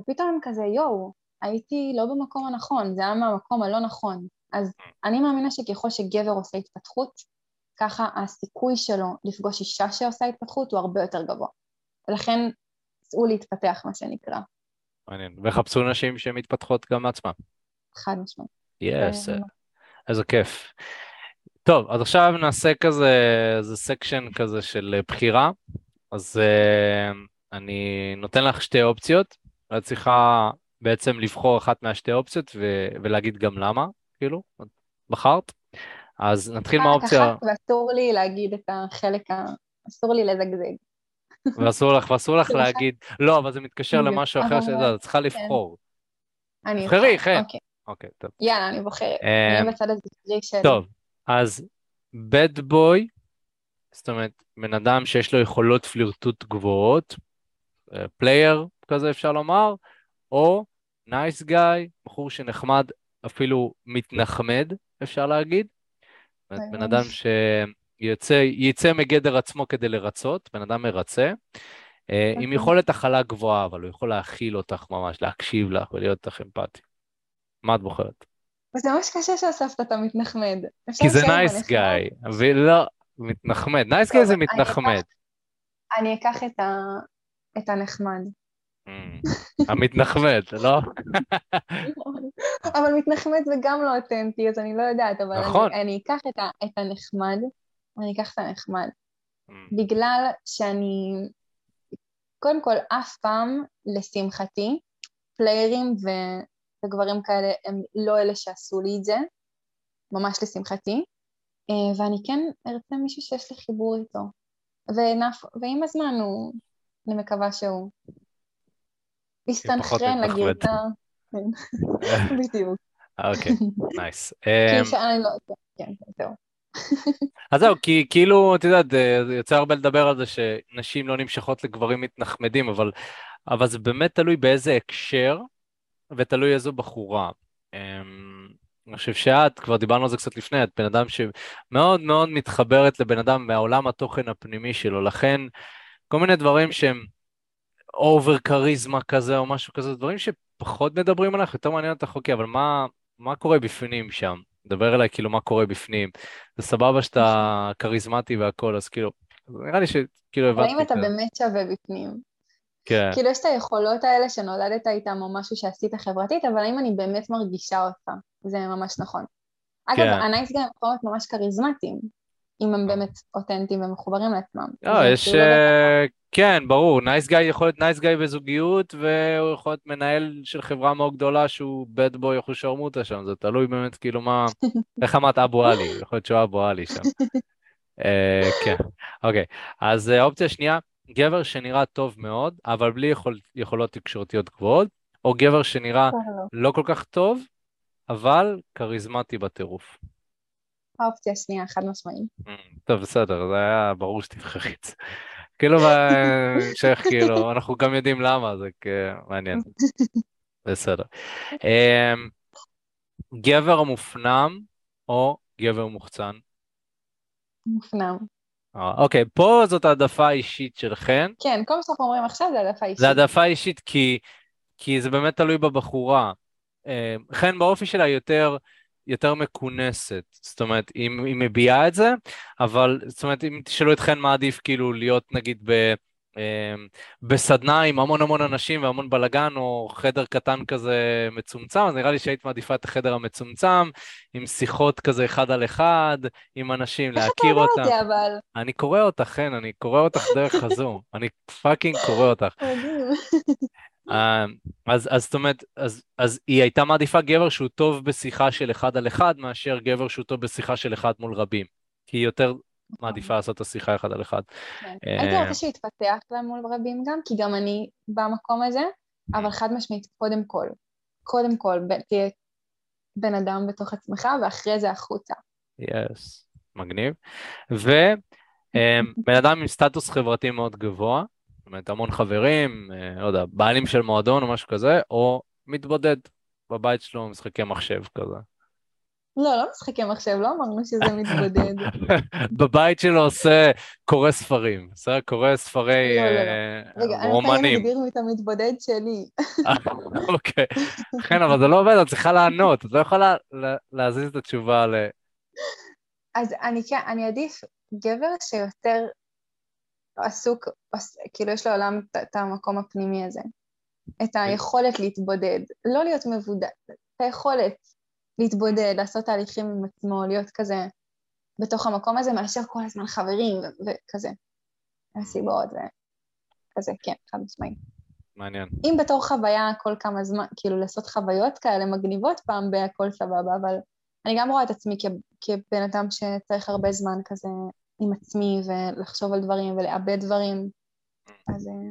ופתאום הם כזה, יואו, הייתי לא במקום הנכון, זה היה מהמקום הלא נכון. אז אני מאמינה שככל שגבר עושה התפתחות, ככה הסיכוי שלו לפגוש אישה שעושה התפתחות הוא הרבה יותר גבוה. ולכן צאו להתפתח, מה שנקרא. מעניין. וחפשו נשים שמתפתחות גם מעצמן. חד משמעית. yes, yes, איזה כיף. טוב, אז עכשיו נעשה כזה, איזה section כזה של בחירה. אז uh, אני נותן לך שתי אופציות, ואת צריכה בעצם לבחור אחת מהשתי אופציות ו- ולהגיד גם למה, כאילו, בחרת. אז נתחיל מהאופציה... רק אחת ואסור לי להגיד את החלק ה... אסור לי לזגזג. ואסור לך, ואסור לך להגיד, לא, אבל זה מתקשר למשהו אחר שאת צריכה כן. לבחור. אני בחרי, חן. אוקיי. אוקיי, טוב. יאללה, אני בוחרת. אני אמ, בצד הזכרי שלי. טוב, אז bad boy, זאת אומרת, בן אדם שיש לו יכולות פלירטוט גבוהות, player אה, כזה אפשר לומר, או nice guy, בחור שנחמד, אפילו מתנחמד, אפשר להגיד. בן אדם שיצא מגדר עצמו כדי לרצות, בן אדם מרצה, אה, עם אוקיי. יכולת הכלה גבוהה, אבל הוא יכול להכיל אותך ממש, להקשיב לך ולהיות לך אמפתי. מה את בוחרת? זה ממש קשה שהוספת את המתנחמד. כי זה nice guy, ולא, מתנחמד. nice guy זה מתנחמד. אני אקח את הנחמד. Mm. המתנחמד, לא? אבל מתנחמד זה גם לא אותנטי, אז אני לא יודעת, אבל נכון. אני, אני אקח את, ה, את הנחמד, אני אקח את הנחמד. Mm. בגלל שאני, קודם כל, אף פעם, לשמחתי, פליירים ו, וגברים כאלה הם לא אלה שעשו לי את זה, ממש לשמחתי, אה, ואני כן ארצה מישהו שיש לי חיבור איתו. ועם הזמן הוא, אני מקווה שהוא להסתנכרן לגרדה. כן. בדיוק. אוקיי, נייס. אמ, לא... כן, כן. אז זהו, כי כאילו, את יודעת, יוצא הרבה לדבר על זה שנשים לא נמשכות לגברים מתנחמדים, אבל, אבל זה באמת תלוי באיזה הקשר, ותלוי איזו בחורה. אמ, אני חושב שאת, כבר דיברנו על זה קצת לפני, את בן אדם שמאוד מאוד מתחברת לבן אדם מהעולם התוכן הפנימי שלו, לכן כל מיני דברים שהם over כריזמה כזה או משהו כזה, דברים שפחות מדברים עליך, יותר מעניין אותך, אוקיי, אבל מה, מה קורה בפנים שם? דבר אליי כאילו מה קורה בפנים. זה סבבה שאתה כריזמטי והכל, אז כאילו, נראה לי שכאילו הבנתי. האם אתה באמת שווה בפנים? כן. כאילו יש את היכולות האלה שנולדת איתם או משהו שעשית חברתית, אבל האם אני באמת מרגישה אותך? זה ממש נכון. אגב, כן. ה nice גם יכול להיות ממש כריזמטיים, אם הם באמת אותנטיים ומחוברים לעצמם. לא, יש... כאילו לא כן, ברור, nice guy יכול להיות נייס גאי בזוגיות, והוא יכול להיות מנהל של חברה מאוד גדולה שהוא bad boy או שרמוטה שם, זה תלוי באמת כאילו מה... איך אמרת אבו עלי, יכול להיות שהוא אבו עלי שם. אה, כן, אוקיי, אז אה, האופציה השנייה, גבר שנראה טוב מאוד, אבל בלי יכול, יכולות תקשורתיות גבוהות, או גבר שנראה לא כל כך טוב, אבל כריזמטי בטירוף. האופציה השנייה, חד משמעית. Mm, טוב, בסדר, זה היה ברור שתבחרי את זה. כאילו בהמשך, כאילו, אנחנו גם יודעים למה, זה מעניין. בסדר. אמ, גבר מופנם או גבר מוחצן? מופנם. אה, אוקיי, פה זאת העדפה אישית שלכן. כן, כל מה שאנחנו אומרים עכשיו זה העדפה אישית. זה העדפה אישית כי, כי זה באמת תלוי בבחורה. אמ, חן באופי שלה יותר יותר מכונסת, זאת אומרת, היא, היא מביעה את זה, אבל זאת אומרת, אם תשאלו אתכן מה עדיף כאילו להיות נגיד ב... אמ, בסדנה עם המון המון אנשים והמון בלאגן, או חדר קטן כזה מצומצם, אז נראה לי שהיית מעדיפה את החדר המצומצם, עם שיחות כזה אחד על אחד, עם אנשים, להכיר אותם. איך אתה יודע אותי אבל? אני קורא אותך, חן, אני קורא אותך דרך הזו, אני פאקינג קורא אותך. אז, אז זאת אומרת, אז, אז היא הייתה מעדיפה גבר שהוא טוב בשיחה של אחד על אחד, מאשר גבר שהוא טוב בשיחה של אחד מול רבים. כי היא יותר מעדיפה לעשות את השיחה אחד על אחד. כן. הייתי רוצה שהוא יתפתח לה מול רבים גם, כי גם אני במקום הזה, אבל חד משמעית, קודם כל, קודם כל, תהיה בן אדם בתוך עצמך, ואחרי זה החוצה. יס, yes, מגניב. ובן אדם עם סטטוס חברתי מאוד גבוה, אומרת, המון חברים, אה, לא יודע, בעלים של מועדון או משהו כזה, או מתבודד בבית שלו, משחקי מחשב כזה. לא, לא משחקי מחשב, לא אמרנו שזה מתבודד. בבית שלו עושה, קורא ספרים, בסדר? קורא ספרי לא, לא, לא. אה, רגע, אני רומנים. תגדיר את המתבודד שלי. אוקיי. כן, אבל זה לא עובד, את צריכה לענות, את לא יכולה לה- להזיז את התשובה ל... אז אני כן, אני אעדיף גבר שיותר עסוק, עס- כאילו יש לעולם את- את המקום הפנימי הזה. את היכולת להתבודד, לא להיות מבודד, את היכולת להתבודד, לעשות תהליכים עם עצמו, להיות כזה בתוך המקום הזה, מאשר כל הזמן חברים וכזה, מסיבות וכזה, כן, חד משמעית. מעניין. אם בתור חוויה כל כמה זמן, כאילו לעשות חוויות כאלה מגניבות פעם בהכל סבבה, אבל אני גם רואה את עצמי כ- כבן אדם שצריך הרבה זמן כזה עם עצמי ולחשוב על דברים ולעבד דברים, אז, אה,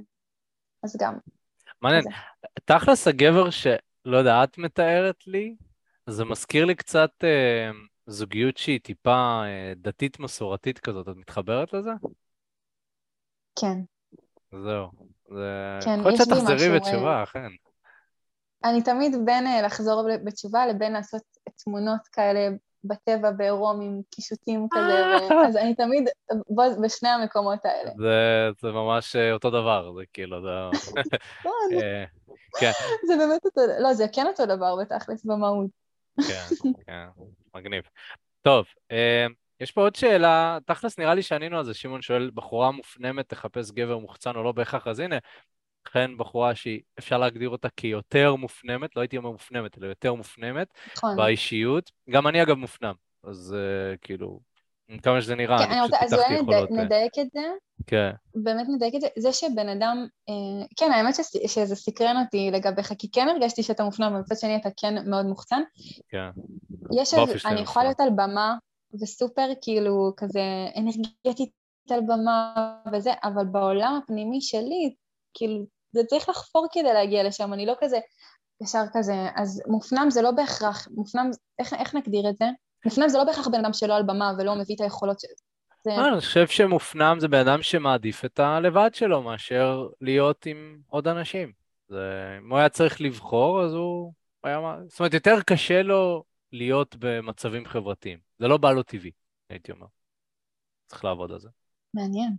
אז גם. מעניין. תכלס הגבר שלא יודע, את מתארת לי, זה מזכיר לי קצת אה, זוגיות שהיא טיפה אה, דתית מסורתית כזאת, את מתחברת לזה? כן. זהו. זה... כן, יכול להיות שתחזרי בתשובה, אכן. אני תמיד בין אה, לחזור בתשובה לבין לעשות תמונות כאלה בטבע בעירום עם קישוטים כזה, ו- אז אני תמיד בו- בשני המקומות האלה. זה, זה ממש אה, אותו דבר, זה כאילו, זה... לא, אה, כן, זה באמת אותו, לא, זה כן אותו דבר בתכלס במהות. כן, כן, מגניב. טוב, אה, יש פה עוד שאלה, תכלס נראה לי שענינו על זה, שמעון שואל, בחורה מופנמת תחפש גבר מוחצן או לא בהכרח, אז הנה, אכן בחורה שהיא, אפשר להגדיר אותה כיותר מופנמת, לא הייתי אומר מופנמת, אלא יותר מופנמת, נכון. באישיות. גם אני אגב מופנם, אז אה, כאילו, כמה שזה נראה, כן, אני פשוט אז פיתחתי אולי יכולות. נד- אה, נדייק את זה, כן, באמת נדייק את זה, זה שבן אדם, אה, כן, האמת שס- שזה סקרן אותי לגביך, כי כן הרגשתי שאתה מופנם, ומצד שני אתה כן מאוד מוחצן. כן. יש איזה, אני יכולה. להיות על במה, וסופר כאילו כזה אנרגטית על במה וזה, אבל בעולם הפנימי שלי, כאילו, זה צריך לחפור כדי להגיע לשם, אני לא כזה, ישר כזה, אז מופנם זה לא בהכרח, מופנם, איך, איך נגדיר את זה? מופנם זה לא בהכרח בן אדם שלא על במה ולא מביא את היכולות של... זה... אה, אני חושב שמופנם זה בן אדם שמעדיף את הלבד שלו מאשר להיות עם עוד אנשים. זה, אם הוא היה צריך לבחור, אז הוא היה... זאת אומרת, יותר קשה לו להיות במצבים חברתיים. זה לא בא לו טבעי, הייתי אומר. צריך לעבוד על זה. מעניין.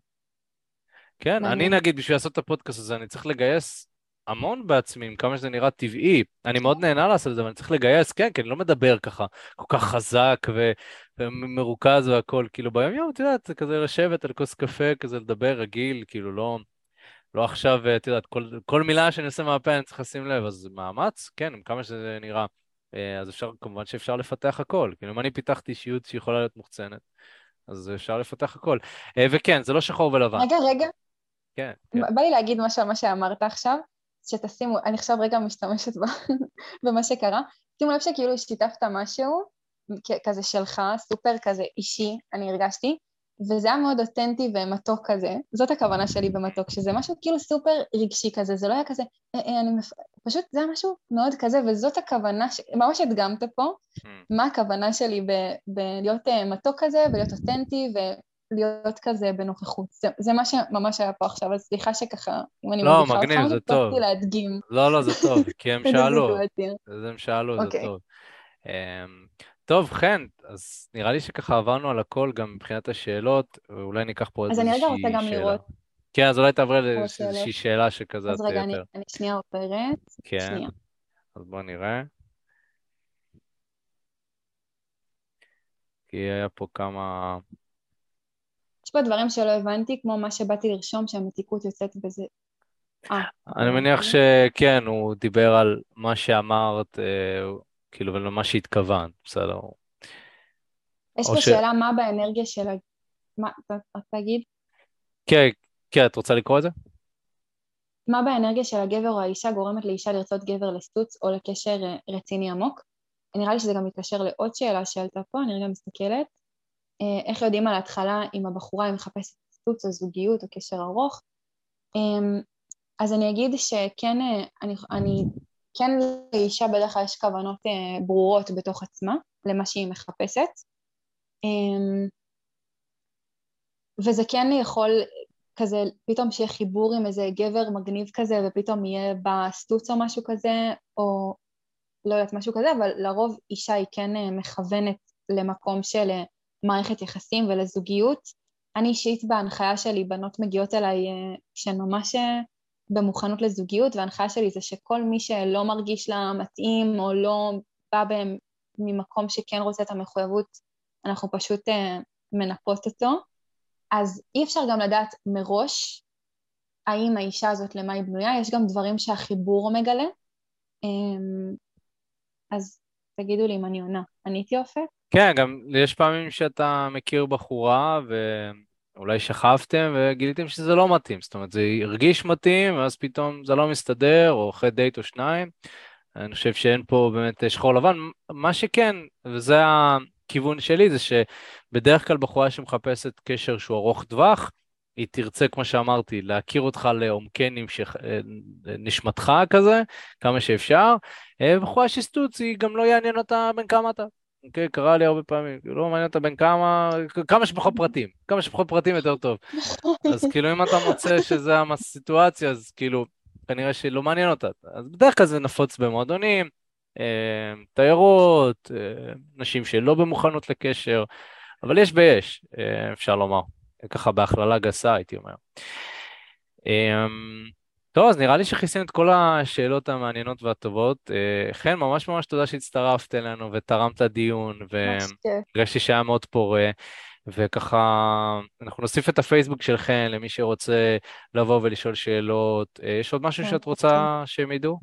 כן, אני מעניין. נגיד, בשביל לעשות את הפודקאסט הזה, אני צריך לגייס המון בעצמי, עם כמה שזה נראה טבעי. אני מאוד נהנה לעשות את זה, אבל אני צריך לגייס, כן, כי אני לא מדבר ככה כל כך חזק ו- ומרוכז והכול. כאילו, ביום-יום, את יודעת, זה כזה לשבת על כוס קפה, כזה לדבר רגיל, כאילו, לא, לא עכשיו, את יודעת, כל, כל מילה שאני עושה מהפה אני צריך לשים לב, אז מאמץ, כן, עם כמה שזה נראה. אה, אז אפשר, כמובן שאפשר לפתח הכל. כאילו, אם אני פיתחתי אישיות שיכולה להיות מוחצנת, אז אפשר לפתח הכל. אה, וכן, זה לא שחור ולבן. רגע, רגע, כן, כן. בא לי להגיד משהו על מה שאמרת עכשיו, שתשימו, אני עכשיו רגע משתמשת במה שקרה, שימו לב שכאילו שיתפת משהו, כזה שלך, סופר כזה אישי, אני הרגשתי, וזה היה מאוד אותנטי ומתוק כזה, זאת הכוונה שלי במתוק, שזה משהו כאילו סופר רגשי כזה, זה לא היה כזה, "אה, אה, אני מפ... פשוט זה היה משהו מאוד כזה, וזאת הכוונה, ש... ממש הדגמת פה, Hmm. מה הכוונה שלי ב- בלהיות אה, מתוק כזה, ולהיות אותנטי, ולהיות כזה בנוכחות. זה, זה מה שממש היה פה עכשיו, אז סליחה שככה, אם אני לא, מגניב, אותך, זה טוב. להדגים לא, לא, זה טוב, כי הם שאלו. אז הם שאלו, זה אוקיי. טוב. אמ, טוב, חן, אז נראה לי שככה עברנו על הכל גם מבחינת השאלות, ואולי ניקח פה אז איזושהי אני שאלה. רגע רוצה גם לראות. כן, אז אולי תעברי לאיזושהי שאלה שכזה אז רגע, אני, יותר. אני שנייה עוברת. כן, שנייה. אז בואו נראה. כי היה פה כמה... יש פה דברים שלא הבנתי, כמו מה שבאתי לרשום, שהמתיקות יוצאת בזה. אה, אני מניח שכן, הוא דיבר על מה שאמרת, אה, כאילו, ולמה שהתכוונת, בסדר. יש פה שאלה מה באנרגיה של ה... מה, אתה תגיד? כן, כן, את רוצה לקרוא את זה? מה באנרגיה של הגבר או האישה גורמת לאישה לרצות גבר לסטוץ או לקשר אה, רציני עמוק? נראה לי שזה גם מתקשר לעוד שאלה שעלתה פה, אני רגע מסתכלת. אה, איך יודעים על ההתחלה אם הבחורה היא מחפשת סטוץ או זוגיות או קשר ארוך? אמ, אז אני אגיד שכן, אה, אני, אני, כן לאישה בדרך כלל יש כוונות אה, ברורות בתוך עצמה למה שהיא מחפשת. אמ, וזה כן יכול כזה פתאום שיהיה חיבור עם איזה גבר מגניב כזה ופתאום יהיה בסטוץ או משהו כזה, או לא יודעת, משהו כזה, אבל לרוב אישה היא כן מכוונת למקום של אה, מערכת יחסים ולזוגיות. אני אישית בהנחיה שלי, בנות מגיעות אליי אה, שהן ממש במוכנות לזוגיות, וההנחיה שלי זה שכל מי שלא מרגיש לה מתאים או לא בא בהם ממקום שכן רוצה את המחויבות, אנחנו פשוט מנפות אותו. אז אי אפשר גם לדעת מראש האם האישה הזאת למה היא בנויה, יש גם דברים שהחיבור מגלה. אמ, אז תגידו לי אם אני עונה. עניתי אופק? כן, גם יש פעמים שאתה מכיר בחורה ואולי שכבתם וגיליתם שזה לא מתאים. זאת אומרת, זה הרגיש מתאים, ואז פתאום זה לא מסתדר, או אחרי דייט או שניים. אני חושב שאין פה באמת שחור לבן. מה שכן, וזה הכיוון שלי, זה שבדרך כלל בחורה שמחפשת קשר שהוא ארוך טווח, היא תרצה, כמו שאמרתי, להכיר אותך לעומקי נמשך, נשמתך כזה, כמה שאפשר. אה, בחורה שסטוץ, היא גם לא יעניין אותה בין כמה אתה. אוקיי, קרה לי הרבה פעמים, לא מעניין אותה בין כמה, כמה שפחות פרטים, כמה שפחות פרטים יותר טוב. אז כאילו אם אתה מוצא שזה הסיטואציה, אז כאילו, כנראה שלא מעניין אותה. אז בדרך כלל זה נפוץ במועדונים, אה, תיירות, נשים שלא במוכנות לקשר, אבל יש ויש, אפשר לומר. ככה בהכללה גסה, הייתי אומר. אמ, טוב, אז נראה לי שכיסינו את כל השאלות המעניינות והטובות. אה, חן, ממש ממש תודה שהצטרפת אלינו ותרמת לדיון, והרגשתי שהיה מאוד פורה. וככה, אנחנו נוסיף את הפייסבוק של חן למי שרוצה לבוא ולשאול שאלות. אה, יש עוד משהו כן, שאת רוצה שהם ידעו?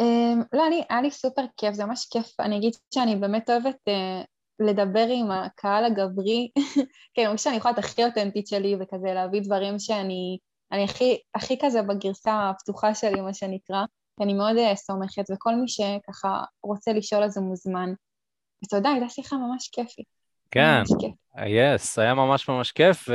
אמ, לא, אני, היה לי סופר כיף, זה ממש כיף. אני אגיד שאני באמת אוהבת אה, לדבר עם הקהל הגברי, כן, אני חושבת שאני יכולה להיות הכי אותנטית שלי וכזה להביא דברים שאני אני הכי, הכי כזה בגרסה הפתוחה שלי, מה שנקרא, ואני מאוד אה, סומכת, וכל מי שככה רוצה לשאול אז הוא מוזמן. ותודה, הייתה שיחה ממש כיפית. כן, יס, yes, היה ממש ממש כיף,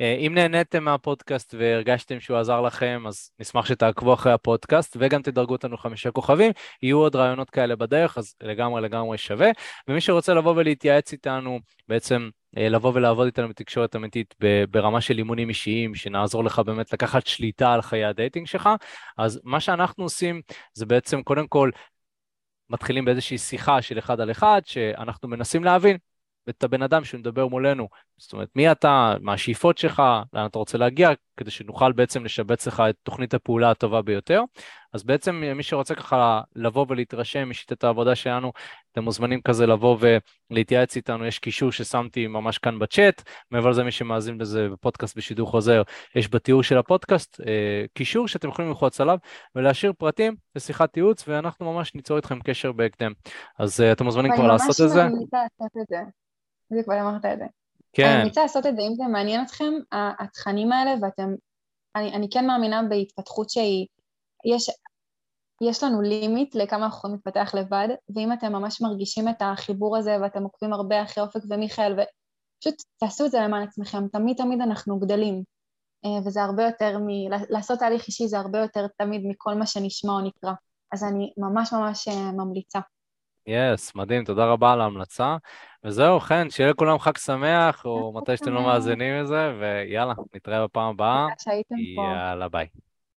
ואם נהניתם מהפודקאסט והרגשתם שהוא עזר לכם, אז נשמח שתעקבו אחרי הפודקאסט, וגם תדרגו אותנו חמישה כוכבים, יהיו עוד רעיונות כאלה בדרך, אז לגמרי לגמרי שווה. ומי שרוצה לבוא ולהתייעץ איתנו, בעצם אה, לבוא ולעבוד איתנו בתקשורת אמיתית ברמה של אימונים אישיים, שנעזור לך באמת לקחת שליטה על חיי ה dating שלך, אז מה שאנחנו עושים זה בעצם קודם כל מתחילים באיזושהי שיחה של אחד על אחד, שאנחנו מנסים להבין את הבן אדם שמדבר מולנו. זאת אומרת, מי אתה, מה השאיפות שלך, לאן אתה רוצה להגיע, כדי שנוכל בעצם לשבץ לך את תוכנית הפעולה הטובה ביותר. אז בעצם מי שרוצה ככה לבוא ולהתרשם משיטת העבודה שלנו, אתם מוזמנים כזה לבוא ולהתייעץ איתנו, יש קישור ששמתי ממש כאן בצ'אט, מעבר לזה מי שמאזין לזה בפודקאסט בשידור חוזר, יש בתיאור של הפודקאסט אה, קישור שאתם יכולים ללחוץ עליו ולהשאיר פרטים לשיחת ייעוץ, ואנחנו ממש ניצור איתכם קשר בהקדם. אז אה, אתם מוזמנים כבר לעשות את זה. ואני ממש לעשות את זה. זה כבר אמרת את זה. כן. אני רוצה לעשות את זה, אם זה מעניין אתכם, התכנים האלה, ואתם, אני, אני כן מאמינה בהתפתחות שהיא, יש, יש לנו לימיט לכמה אנחנו יכולים להתפתח לבד, ואם אתם ממש מרגישים את החיבור הזה ואתם עוקבים הרבה אחרי אופק ומיכאל, ופשוט תעשו את זה למען עצמכם, תמיד תמיד אנחנו גדלים, אה, וזה הרבה יותר, מ... לעשות תהליך אישי זה הרבה יותר תמיד מכל מה שנשמע או נקרא, אז אני ממש ממש אה, ממליצה. יס, yes, מדהים, תודה רבה על ההמלצה. וזהו, חן, שיהיה לכולם חג שמח, או מתי שאתם לא מאזינים לזה, ויאללה, נתראה בפעם הבאה. תודה שהייתם פה. יאללה, ביי.